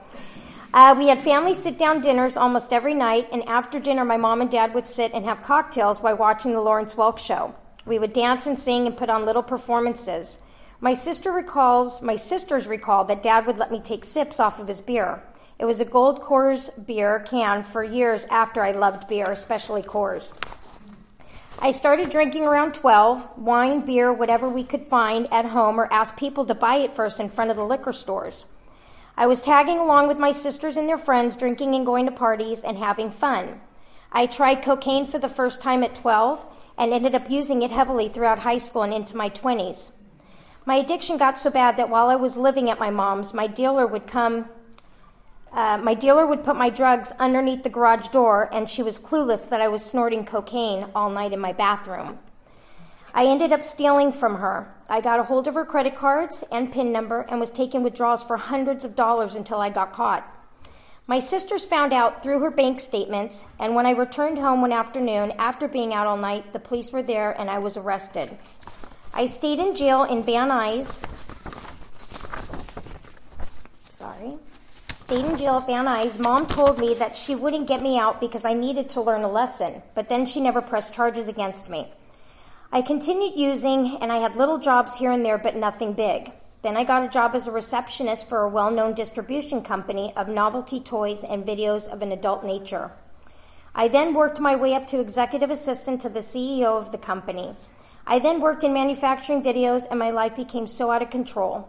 Uh, we had family sit down dinners almost every night, and after dinner, my mom and dad would sit and have cocktails while watching the Lawrence Welk show. We would dance and sing and put on little performances. My sister recalls, my sisters recall that dad would let me take sips off of his beer. It was a Gold Coors beer can for years after I loved beer, especially Coors. I started drinking around 12, wine, beer, whatever we could find at home, or ask people to buy it first in front of the liquor stores. I was tagging along with my sisters and their friends, drinking and going to parties and having fun. I tried cocaine for the first time at 12 and ended up using it heavily throughout high school and into my 20s. My addiction got so bad that while I was living at my mom's, my dealer would come. Uh, my dealer would put my drugs underneath the garage door, and she was clueless that I was snorting cocaine all night in my bathroom. I ended up stealing from her. I got a hold of her credit cards and PIN number and was taking withdrawals for hundreds of dollars until I got caught. My sisters found out through her bank statements, and when I returned home one afternoon after being out all night, the police were there and I was arrested. I stayed in jail in Van Nuys. Sorry. Stayed in jail at Van Nuys. Mom told me that she wouldn't get me out because I needed to learn a lesson, but then she never pressed charges against me. I continued using, and I had little jobs here and there, but nothing big. Then I got a job as a receptionist for a well known distribution company of novelty toys and videos of an adult nature. I then worked my way up to executive assistant to the CEO of the company. I then worked in manufacturing videos, and my life became so out of control.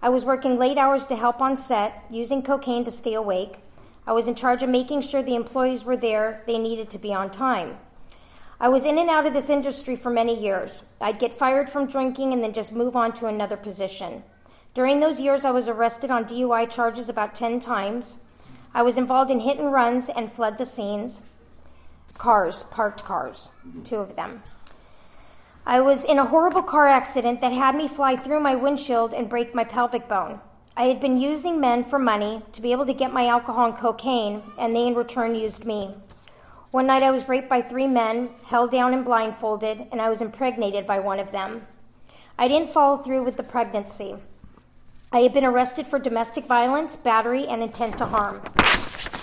I was working late hours to help on set, using cocaine to stay awake. I was in charge of making sure the employees were there, they needed to be on time. I was in and out of this industry for many years. I'd get fired from drinking and then just move on to another position. During those years, I was arrested on DUI charges about 10 times. I was involved in hit and runs and fled the scenes. Cars, parked cars, two of them. I was in a horrible car accident that had me fly through my windshield and break my pelvic bone. I had been using men for money to be able to get my alcohol and cocaine, and they in return used me. One night I was raped by three men, held down and blindfolded, and I was impregnated by one of them. I didn't follow through with the pregnancy. I had been arrested for domestic violence, battery, and intent to harm.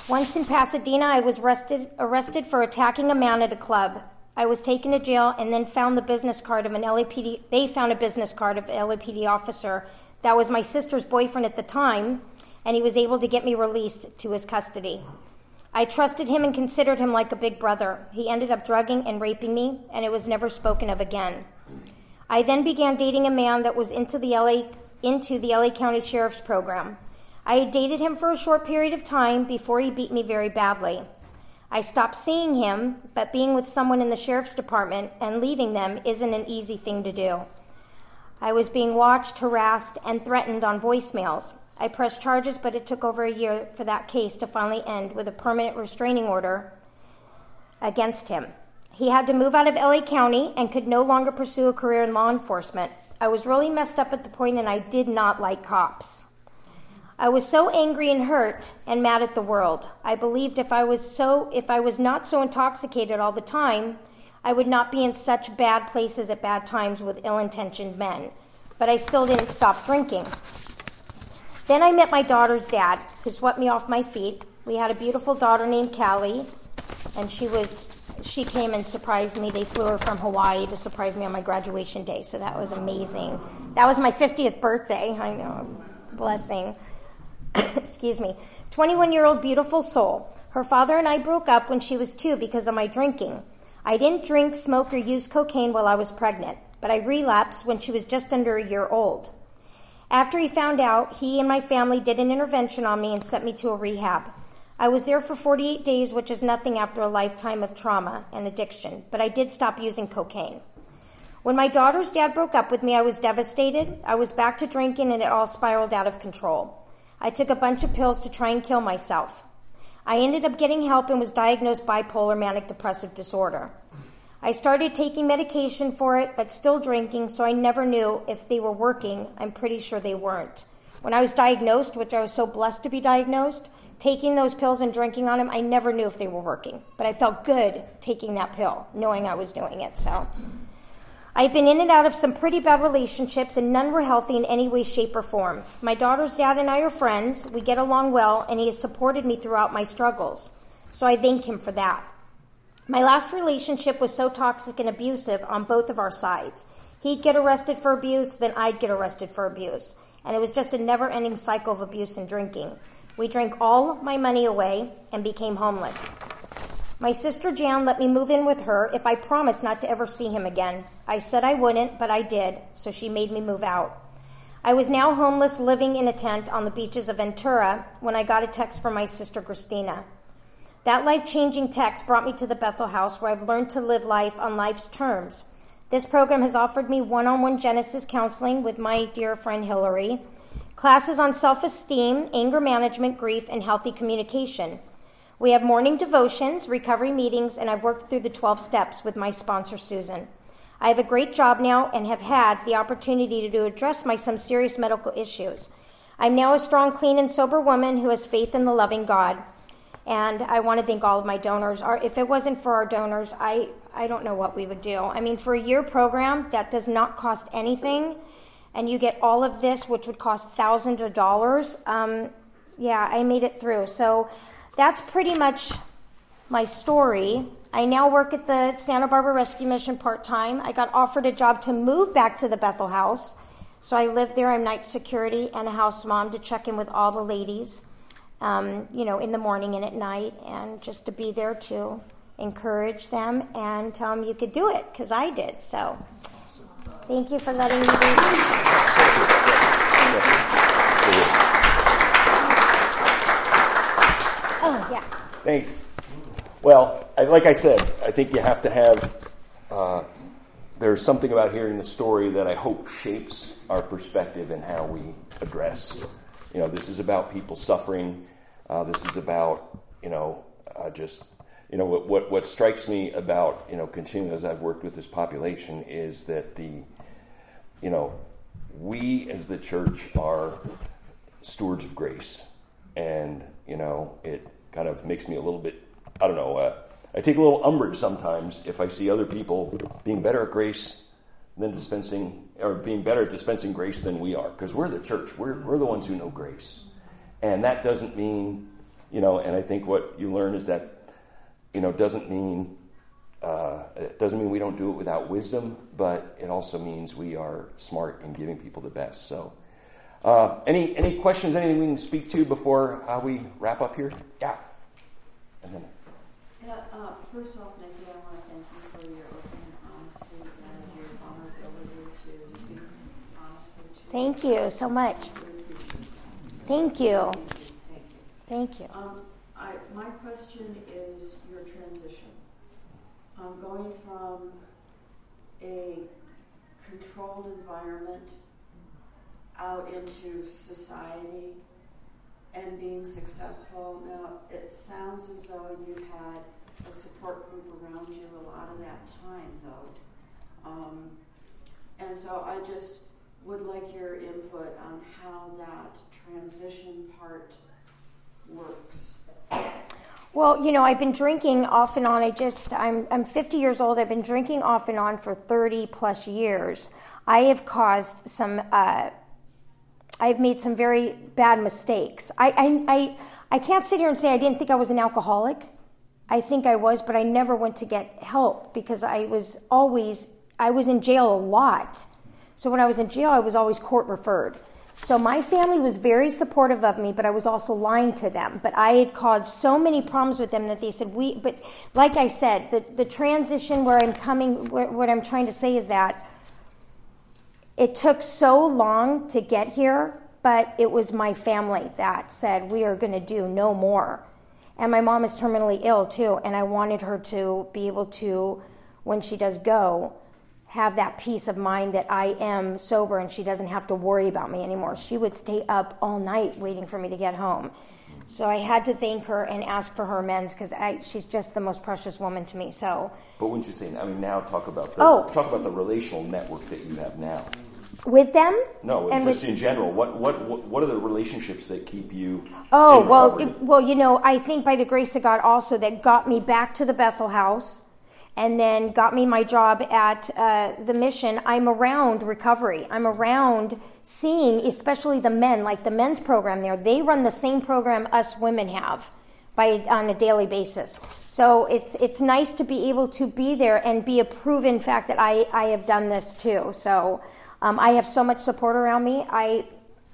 Once in Pasadena, I was arrested, arrested for attacking a man at a club. I was taken to jail and then found the business card of an LAPD. They found a business card of an LAPD officer that was my sister's boyfriend at the time, and he was able to get me released to his custody. I trusted him and considered him like a big brother. He ended up drugging and raping me, and it was never spoken of again. I then began dating a man that was into the LA into the LA County Sheriff's program. I had dated him for a short period of time before he beat me very badly. I stopped seeing him, but being with someone in the sheriff's department and leaving them isn't an easy thing to do. I was being watched, harassed, and threatened on voicemails. I pressed charges, but it took over a year for that case to finally end with a permanent restraining order against him. He had to move out of LA County and could no longer pursue a career in law enforcement. I was really messed up at the point and I did not like cops. I was so angry and hurt and mad at the world. I believed if I was so if I was not so intoxicated all the time, I would not be in such bad places at bad times with ill-intentioned men. But I still didn't stop drinking. Then I met my daughter's dad, who swept me off my feet. We had a beautiful daughter named Callie, and she was she came and surprised me. They flew her from Hawaii to surprise me on my graduation day, so that was amazing. That was my 50th birthday. I know, blessing. *coughs* Excuse me. 21 year old beautiful soul. Her father and I broke up when she was two because of my drinking. I didn't drink, smoke, or use cocaine while I was pregnant, but I relapsed when she was just under a year old. After he found out, he and my family did an intervention on me and sent me to a rehab. I was there for 48 days, which is nothing after a lifetime of trauma and addiction, but I did stop using cocaine. When my daughter's dad broke up with me, I was devastated. I was back to drinking and it all spiraled out of control. I took a bunch of pills to try and kill myself. I ended up getting help and was diagnosed bipolar manic depressive disorder. I started taking medication for it, but still drinking, so I never knew if they were working. I'm pretty sure they weren't. When I was diagnosed, which I was so blessed to be diagnosed, taking those pills and drinking on them, I never knew if they were working. But I felt good taking that pill, knowing I was doing it. So I've been in and out of some pretty bad relationships, and none were healthy in any way, shape, or form. My daughter's dad and I are friends. We get along well, and he has supported me throughout my struggles. So I thank him for that. My last relationship was so toxic and abusive on both of our sides. He'd get arrested for abuse, then I'd get arrested for abuse. And it was just a never ending cycle of abuse and drinking. We drank all my money away and became homeless. My sister Jan let me move in with her if I promised not to ever see him again. I said I wouldn't, but I did, so she made me move out. I was now homeless, living in a tent on the beaches of Ventura when I got a text from my sister Christina. That life changing text brought me to the Bethel House where I've learned to live life on life's terms. This program has offered me one on one Genesis counseling with my dear friend Hillary, classes on self esteem, anger management, grief, and healthy communication. We have morning devotions, recovery meetings, and I've worked through the 12 steps with my sponsor, Susan. I have a great job now and have had the opportunity to address my some serious medical issues. I'm now a strong, clean, and sober woman who has faith in the loving God. And I want to thank all of my donors. If it wasn't for our donors, I, I don't know what we would do. I mean, for a year program that does not cost anything, and you get all of this, which would cost thousands of dollars, um, yeah, I made it through. So that's pretty much my story. I now work at the Santa Barbara Rescue Mission part time. I got offered a job to move back to the Bethel House. So I live there. I'm night security and a house mom to check in with all the ladies, um, you know, in the morning and at night, and just to be there to encourage them and tell them you could do it because I did. So thank you for letting me do Oh, yeah. Thanks. Well, I, like I said, I think you have to have. Uh, there's something about hearing the story that I hope shapes our perspective and how we address. You know, this is about people suffering. Uh, this is about you know uh, just you know what, what what strikes me about you know continuing as I've worked with this population is that the you know we as the church are stewards of grace and you know it kind of makes me a little bit, I don't know, uh, I take a little umbrage sometimes if I see other people being better at grace than dispensing, or being better at dispensing grace than we are, because we're the church. We're, we're the ones who know grace. And that doesn't mean, you know, and I think what you learn is that, you know, doesn't mean, uh, it doesn't mean we don't do it without wisdom, but it also means we are smart in giving people the best. So, uh, any any questions? Anything we can speak to before uh, we wrap up here? Yeah. And then. Yeah, uh, first off, Nikki, I want to thank you for your open honesty and your vulnerability to speak honestly. To thank you so much. Thank you. Thank you. Um, I, my question is your transition. Um, going from a controlled environment out into society and being successful. Now, it sounds as though you had a support group around you a lot of that time, though. Um, and so I just would like your input on how that transition part works. Well, you know, I've been drinking off and on. I just, I'm, I'm 50 years old. I've been drinking off and on for 30 plus years. I have caused some uh, I've made some very bad mistakes. I, I, I, I can't sit here and say I didn't think I was an alcoholic. I think I was, but I never went to get help because I was always, I was in jail a lot. So when I was in jail, I was always court referred. So my family was very supportive of me, but I was also lying to them. But I had caused so many problems with them that they said, we, but like I said, the, the transition where I'm coming, where, what I'm trying to say is that it took so long to get here, but it was my family that said, We are going to do no more. And my mom is terminally ill too, and I wanted her to be able to, when she does go, have that peace of mind that I am sober and she doesn't have to worry about me anymore. She would stay up all night waiting for me to get home. So I had to thank her and ask for her amends because she's just the most precious woman to me. So. But wouldn't you say? I mean, now talk about the oh. talk about the relational network that you have now. With them? No, and just with, in general. What, what what what are the relationships that keep you? Oh well, it, well, you know, I think by the grace of God also that got me back to the Bethel House, and then got me my job at uh, the mission, I'm around recovery. I'm around seeing, especially the men, like the men's program there. They run the same program us women have by on a daily basis. So it's it's nice to be able to be there and be a proven fact that I, I have done this too. So um, I have so much support around me. I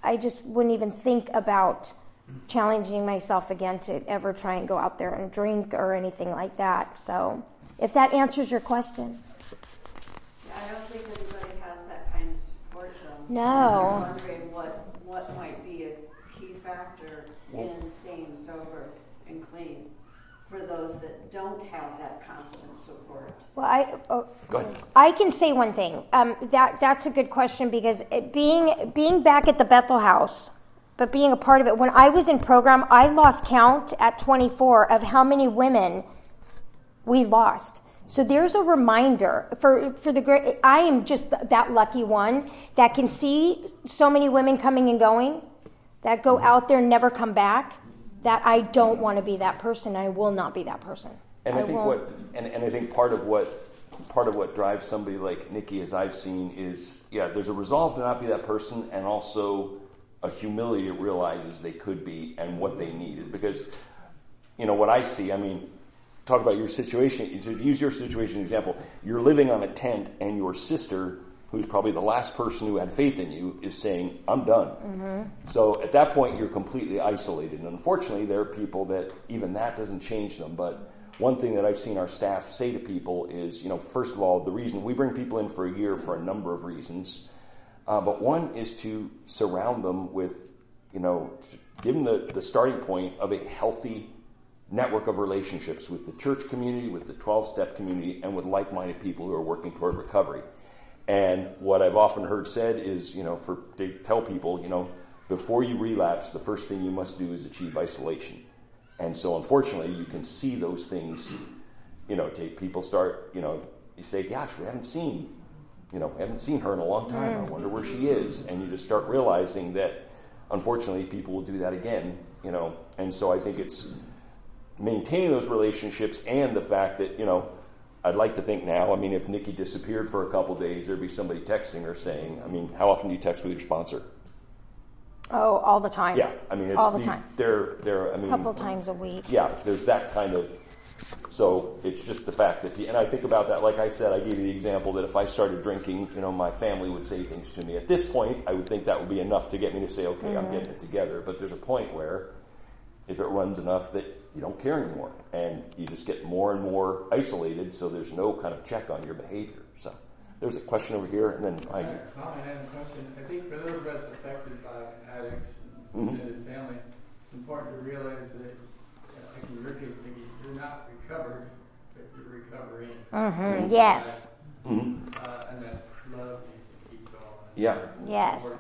I just wouldn't even think about challenging myself again to ever try and go out there and drink or anything like that. So if that answers your question. I don't think everybody has that kind of support though. No. I'm wondering what, what might be a key factor in staying sober and clean for those that don't have that constant support. Well, I oh, Go ahead. I can say one thing. Um, that that's a good question because it, being being back at the Bethel House, but being a part of it. When I was in program, I lost count at 24 of how many women we lost. So there's a reminder for for the great. I am just that lucky one that can see so many women coming and going, that go out there and never come back. That I don't want to be that person. I will not be that person. And I, think won't. what and, and I think part of what part of what drives somebody like Nikki, as I've seen, is yeah, there's a resolve to not be that person, and also a humility that realizes they could be and what they needed. Because you know what I see. I mean, talk about your situation. To use your situation example, you're living on a tent, and your sister, who's probably the last person who had faith in you, is saying, "I'm done." So at that point, you're completely isolated. And unfortunately, there are people that even that doesn't change them. But one thing that I've seen our staff say to people is, you know, first of all, the reason we bring people in for a year for a number of reasons, uh, but one is to surround them with, you know, give them the, the starting point of a healthy network of relationships with the church community, with the 12 step community, and with like minded people who are working toward recovery. And what I've often heard said is, you know, for to tell people, you know, before you relapse, the first thing you must do is achieve isolation. And so, unfortunately, you can see those things. You know, take people start. You know, you say, "Gosh, we haven't seen, you know, we haven't seen her in a long time. I mm. wonder where she is." And you just start realizing that, unfortunately, people will do that again. You know, and so I think it's maintaining those relationships and the fact that you know I'd like to think now. I mean, if Nikki disappeared for a couple days, there'd be somebody texting her saying, "I mean, how often do you text with your sponsor?" Oh, all the time. Yeah, I mean, it's all the time. They're they're. I mean, A couple times a week. yeah, there's that kind of. So it's just the fact that, the, and I think about that. Like I said, I gave you the example that if I started drinking, you know, my family would say things to me. At this point, I would think that would be enough to get me to say, okay, I'm mm-hmm. getting it together. But there's a point where, if it runs enough, that you don't care anymore, and you just get more and more isolated. So there's no kind of check on your behavior. So there's a question over here, and then I. Uh, I had a question. I think for those of us affected by addicts and Mhm. extended family, it's important to realize that, uh, like in your case, Nikki, you're not recovered, but you're recovering. Mm-hmm. yes. Mm-hmm. Uh, and that love needs to keep going. Yeah. Yes. Support,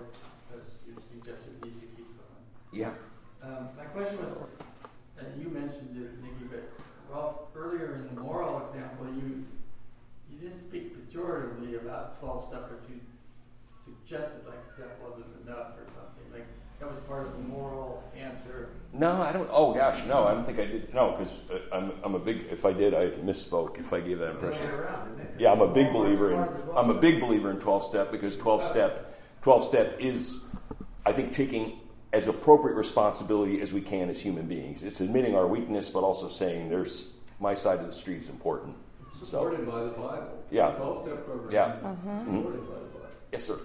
As you suggested, needs to keep going. Yeah. Um, my question was, and you mentioned it, Nikki, but well, earlier in the moral example, you you didn't speak pejoratively about twelve step, but you suggested like that wasn't enough or something. Like that was part of the moral answer. No, I don't. Oh gosh, no, I don't think I did. No, because uh, I'm, I'm a big. If I did, I misspoke. If I gave that impression. Yeah, I'm a big believer in. I'm a big believer in 12 step because 12 step, 12 step is, I think, taking as appropriate responsibility as we can as human beings. It's admitting our weakness, but also saying there's my side of the street is important. Supported by the Bible. Yeah. Twelve step program. Yeah. Mm-hmm. Supported by the Bible. Yes, sir.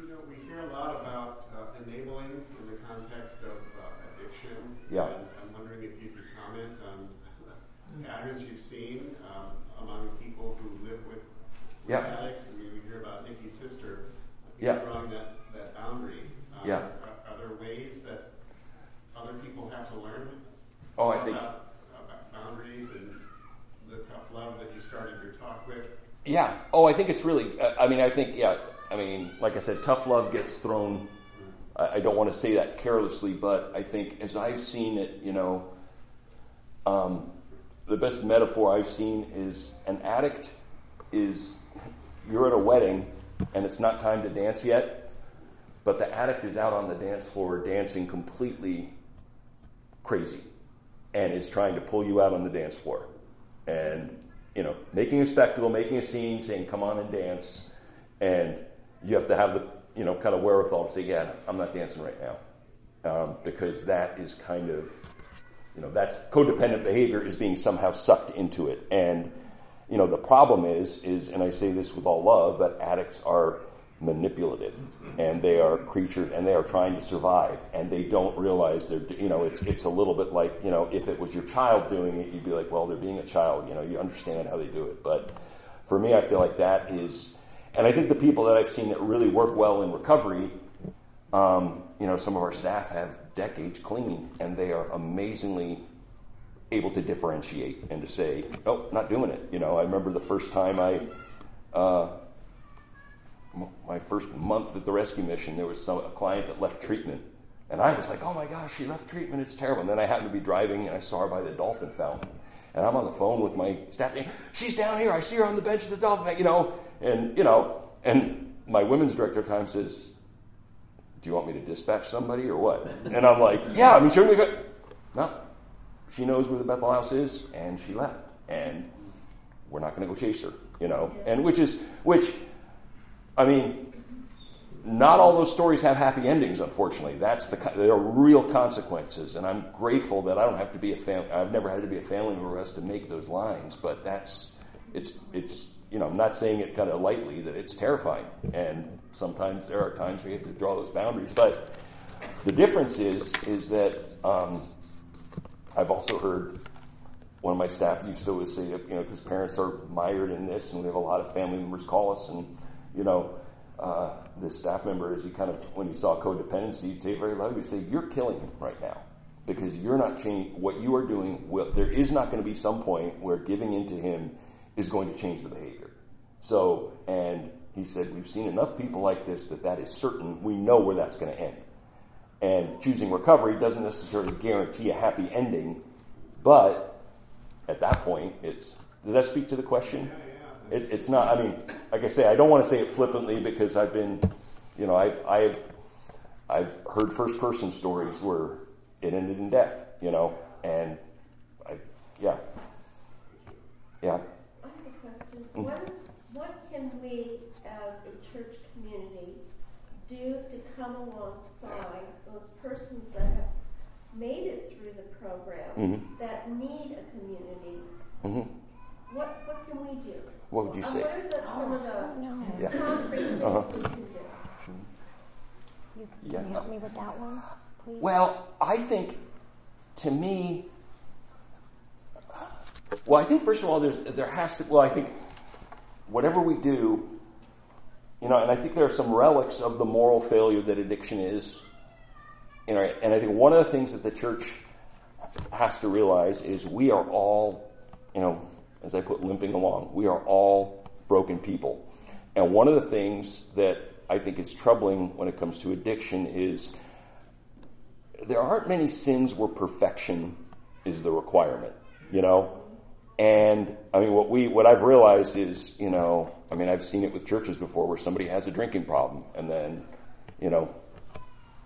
You know, we hear a lot about uh, enabling in the context of uh, addiction. Yeah. And I'm wondering if you could comment on patterns you've seen um, among people who live with, with Yeah. addicts. I mean, we hear about Nikki's sister uh, Yeah. drawing that, that boundary. Um, Yeah. Are, are there ways that other people have to learn Oh, I think. about, about boundaries and the tough love that you started your talk with? Yeah. Oh, I think it's really. uh, I mean, I think yeah. I mean, like I said, tough love gets thrown. I, I don't want to say that carelessly, but I think as I've seen it, you know, um, the best metaphor I've seen is an addict is you're at a wedding and it's not time to dance yet, but the addict is out on the dance floor dancing completely crazy and is trying to pull you out on the dance floor. And you know, making a spectacle, making a scene, saying, come on and dance. And you have to have the, you know, kind of wherewithal to say, yeah, I'm not dancing right now. Um, because that is kind of, you know, that's codependent behavior is being somehow sucked into it. And, you know, the problem is, is, and I say this with all love, but addicts are manipulative. And they are creatures and they are trying to survive. And they don't realize they're you know it's it's a little bit like you know if it was your child doing it you'd be like well they're being a child you know you understand how they do it. But for me i feel like that is and i think the people that i've seen that really work well in recovery um, you know some of our staff have decades clean and they are amazingly able to differentiate and to say oh not doing it. You know i remember the first time i uh, my first month at the rescue mission, there was some, a client that left treatment. And I was like, oh my gosh, she left treatment, it's terrible. And then I happened to be driving and I saw her by the dolphin fountain. And I'm on the phone with my staff, she's down here, I see her on the bench of the dolphin fountain, you know. And, you know, and my women's director at time says, do you want me to dispatch somebody or what? And I'm like, yeah, I mean, sure we go. No, she knows where the Bethel House is, and she left. And we're not going to go chase her, you know. And which is, which, I mean, not all those stories have happy endings, unfortunately. That's the there are real consequences, and I'm grateful that I don't have to be a family. I've never had to be a family member who has to make those lines, but that's it's it's you know I'm not saying it kind of lightly that it's terrifying, and sometimes there are times you have to draw those boundaries. But the difference is is that um, I've also heard one of my staff used to always say, you know, because parents are mired in this, and we have a lot of family members call us and you know, uh, this staff member, as he kind of, when he saw codependency, he'd say very loudly, he'd say, You're killing him right now because you're not changing what you are doing. Will, there is not going to be some point where giving in to him is going to change the behavior. So, and he said, We've seen enough people like this that that is certain. We know where that's going to end. And choosing recovery doesn't necessarily guarantee a happy ending, but at that point, it's. Does that speak to the question? It, it's not. I mean, like I say, I don't want to say it flippantly because I've been, you know, I've I've I've heard first person stories where it ended in death. You know, and I, yeah, yeah. I have a question. Mm-hmm. What is what can we as a church community do to come alongside those persons that have made it through the program mm-hmm. that need a community? Mm-hmm. What what can we do? What would you say? What are some of the no. Yeah. concrete Uh-huh. we can? You, Yeah. Can you help me with that one, please? Well, I think, to me, well, I think first of all, there's there has to. Well, I think whatever we do, you know, and I think there are some relics of the moral failure that addiction is. You know, and I think one of the things that the church has to realize is we are all, you know, as I put limping along, we are all broken people. And one of the things that I think is troubling when it comes to addiction is there aren't many sins where perfection is the requirement, you know? And I mean, what we, what I've realized is, you know, I mean, I've seen it with churches before where somebody has a drinking problem, and then, you know,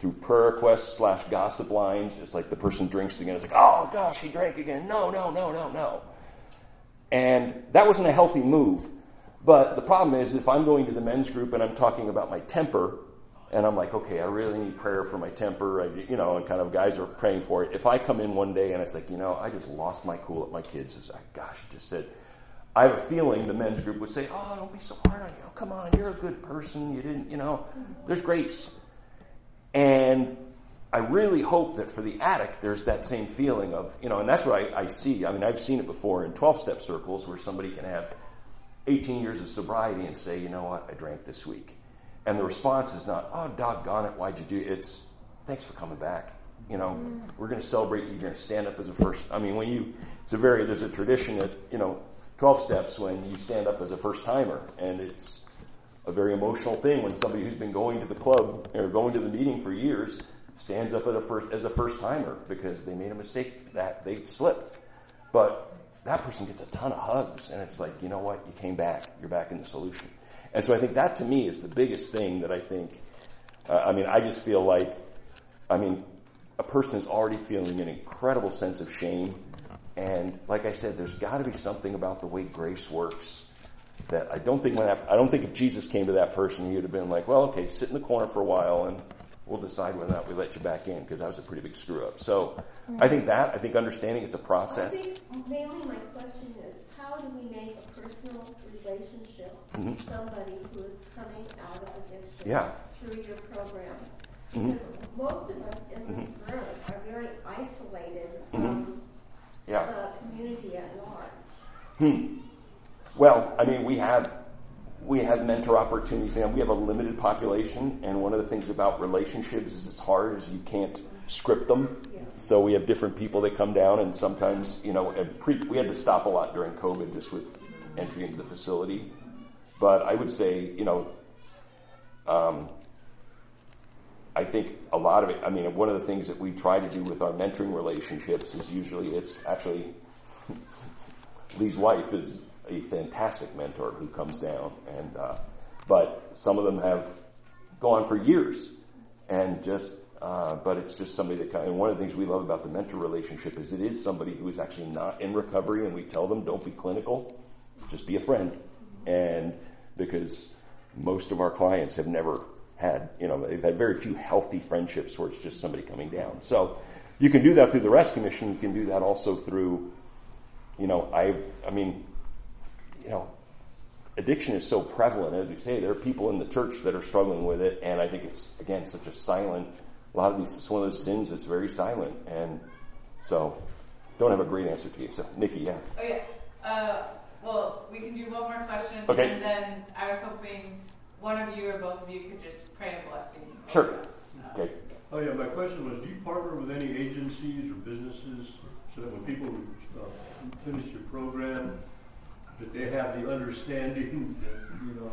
through prayer requests slash gossip lines, it's like the person drinks again. It's like, oh gosh, he drank again. No, no, no, no, no. And that wasn't a healthy move. But the problem is, if I'm going to the men's group and I'm talking about my temper, and I'm like, okay, I really need prayer for my temper, I, you know, and kind of guys are praying for it. If I come in one day and it's like, you know, I just lost my cool at my kids, it's like, gosh, just said, I have a feeling the men's group would say, oh, don't be so hard on you. Oh, come on, you're a good person. You didn't, you know, there's grace. And I really hope that for the addict, there's that same feeling of, you know, and that's what I, I see. I mean, I've seen it before in 12 step circles where somebody can have 18 years of sobriety and say, you know what, I drank this week. And the response is not, oh, doggone it, why'd you do it? It's, thanks for coming back. You know, mm. we're going to celebrate you. You're going to stand up as a first. I mean, when you, it's a very, there's a tradition at, you know, 12 steps when you stand up as a first timer. And it's a very emotional thing when somebody who's been going to the club or going to the meeting for years stands up a first, as a first timer because they made a mistake that they slipped. But that person gets a ton of hugs, and it's like, you know what? You came back. You're back in the solution. And so I think that to me is the biggest thing that I think. Uh, I mean, I just feel like, I mean, a person is already feeling an incredible sense of shame And like I said, there's got to be something about the way grace works that I don't think when that, I don't think if Jesus came to that person, he would have been like, well, okay, sit in the corner for a while and we'll decide whether or not we let you back in because that was a pretty big screw up. So I think that I think understanding it's a process. I think mainly my question is how do we make a personal relationship Mhm. with somebody who is coming out of addiction Yeah. through your program? Mhm. Because most of us in this room are very isolated Mhm. from Yeah. the community at large. Hmm. Well, I mean, we have we have mentor opportunities, and we have a limited population. And one of the things about relationships is it's hard, is you can't script them. So we have different people that come down, and sometimes you know, and pre, we had to stop a lot during COVID just with entry into the facility. But I would say, you know, um, I think a lot of it. I mean, one of the things that we try to do with our mentoring relationships is usually it's actually *laughs* Lee's wife is a fantastic mentor who comes down, and uh, but some of them have gone for years, and just uh, but it's just somebody that kind. And one of the things we love about the mentor relationship is it is somebody who is actually not in recovery, and we tell them don't be clinical, just be a friend, and because most of our clients have never had, you know, they've had very few healthy friendships where it's just somebody coming down. So you can do that through the rescue mission. You can do that also through, you know, I, I mean, you know, addiction is so prevalent, as we say. There are people in the church that are struggling with it, and I think it's again such a silent. A lot of these, it's one of those sins that's very silent, and so don't have a great answer to you. So, Nikki, yeah. Oh yeah. Uh, well, we can do one more question, Okay. and then I was hoping one of you or both of you could just pray a blessing. Sure. us. Okay. Oh, yeah, my question was, do you partner with any agencies or businesses so that when people uh, finish your program, that they have the understanding *laughs* that, you know,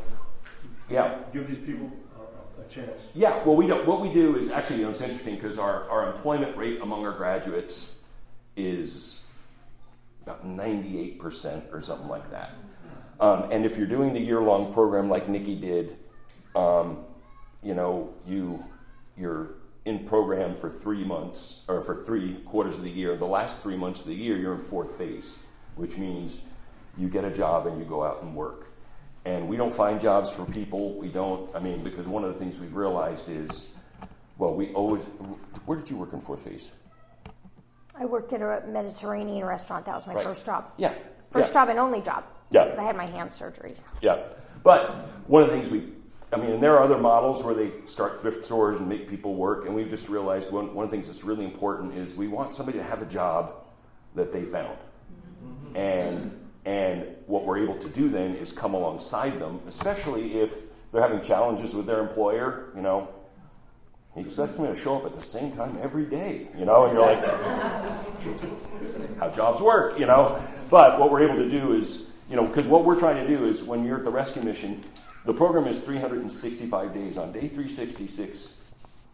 Yeah. give these people a, a chance? Yeah, well, we don't. What we do is actually, you know, it's interesting because our, our employment rate among our graduates is about 98% or something like that. Um, and if you're doing the year long program like Nikki did, um, you know, you, you're in program for three months or for three quarters of the year. The last three months of the year, you're in fourth phase, which means you get a job and you go out and work. And we don't find jobs for people. We don't, I mean, because one of the things we've realized is, well, we always, where did you work in fourth phase? I worked at a Mediterranean restaurant. That was my Right. first job. Yeah. First Yeah. job and only job. Yeah. 'Cause I had my hand surgeries. Yeah. But one of the things we, I mean, and there are other models where they start thrift stores and make people work, and we've just realized one, one of the things that's really important is we want somebody to have a job that they found. Mm-hmm. And, and what we're able to do then is come alongside them, especially if they're having challenges with their employer, you know. He expects me to show up at the same time every day, you know, and you're like, how jobs work, you know. But what we're able to do is, you know, because what we're trying to do is when you're at the rescue mission, the program is 365 days. On day 366,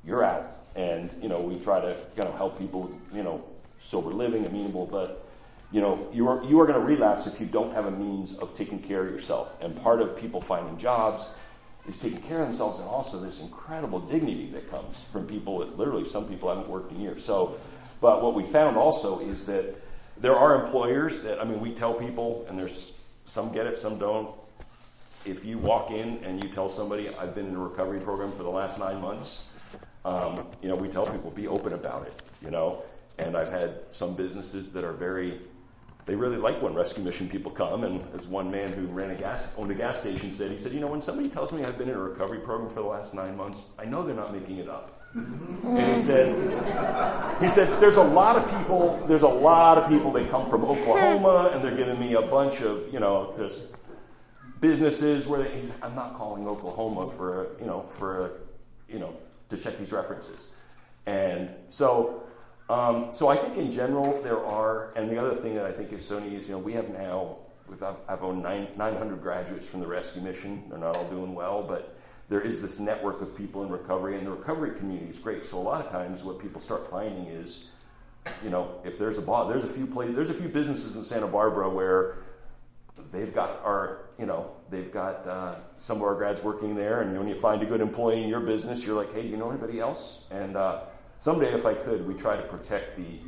you're out. And, you know, we try to kind of help people, you know, sober living, amenable, but, you know, you are, you are going to relapse if you don't have a means of taking care of yourself. And part of people finding jobs is taking care of themselves and also this incredible dignity that comes from people that literally some people haven't worked in years. So, but what we found also is that there are employers that, I mean, we tell people, and there's some get it, some don't. If you walk in and you tell somebody, I've been in a recovery program for the last nine months, um, you know, we tell people, be open about it, you know. And I've had some businesses that are very, they really like when rescue mission people come. And as one man who ran a gas, owned a gas station said, he said, you know, when somebody tells me I've been in a recovery program for the last nine months, I know they're not making it up. And he said, he said, there's a lot of people, there's a lot of people they come from Oklahoma *laughs* and they're giving me a bunch of, you know, just businesses where they, he's, I'm not calling Oklahoma for, a, you know, for, a, you know, to check these references. And so, um, so I think in general there are, and the other thing that I think is so neat is, you know, we have now, we've, I've, owned nine, 900 graduates from the rescue mission. They're not all doing well, but there is this network of people in recovery, and the recovery community is great. So a lot of times, what people start finding is, you know, if there's a bar, there's a few places, there's a few businesses in Santa Barbara where they've got our, you know, they've got uh, some of our grads working there, and when you find a good employee in your business, you're like, hey, do you know anybody else? And uh, someday, if I could, we try to protect the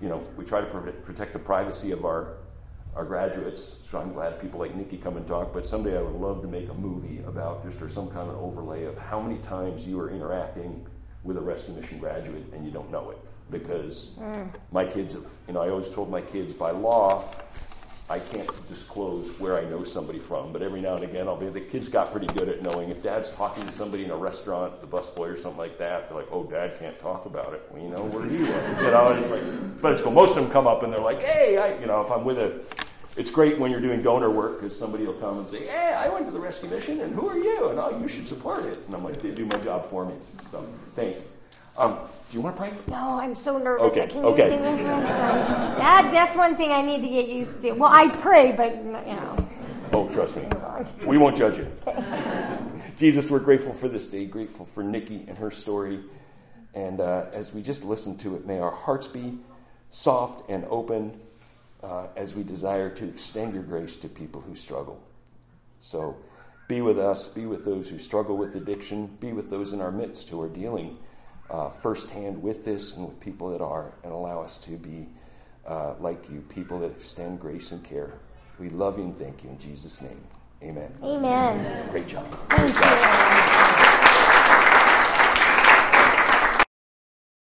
you know, we try to protect the privacy of our our graduates. So I'm glad people like Nikki come and talk. But someday I would love to make a movie about just or some kind of overlay of how many times you are interacting with a rescue mission graduate and you don't know it. Because mm. my kids have, you know, I always told my kids by law, I can't disclose where I know somebody from, but every now and again, I'll be. The kids got pretty good at knowing if Dad's talking to somebody in a restaurant, the busboy or something like that. They're like, "Oh, Dad can't talk about it." Well, you know, where he are? You know, and it's like, but it's cool. Most of them come up and they're like, "Hey, I," you know, if I'm with a, it's great when you're doing donor work because somebody will come and say, "Hey, I went to the rescue mission, and who are you?" And oh, you should support it. And I'm like, they do my job for me. So thanks. Um, do you want to pray? No, I'm so nervous. Okay. Can okay. You that, that's one thing I need to get used to. Well, I pray, but you know. Oh, trust me. We won't judge you. Jesus, we're grateful for this day, grateful for Nikki and her story. And uh, as we just listen to it, may our hearts be soft and open uh, as we desire to extend your grace to people who struggle. So be with us, be with those who struggle with addiction, be with those in our midst who are dealing uh, firsthand with this and with people that are, and allow us to be uh, like you, people that extend grace and care. We love you and thank you in Jesus' name. Amen. Amen. Great job. Thank Great job.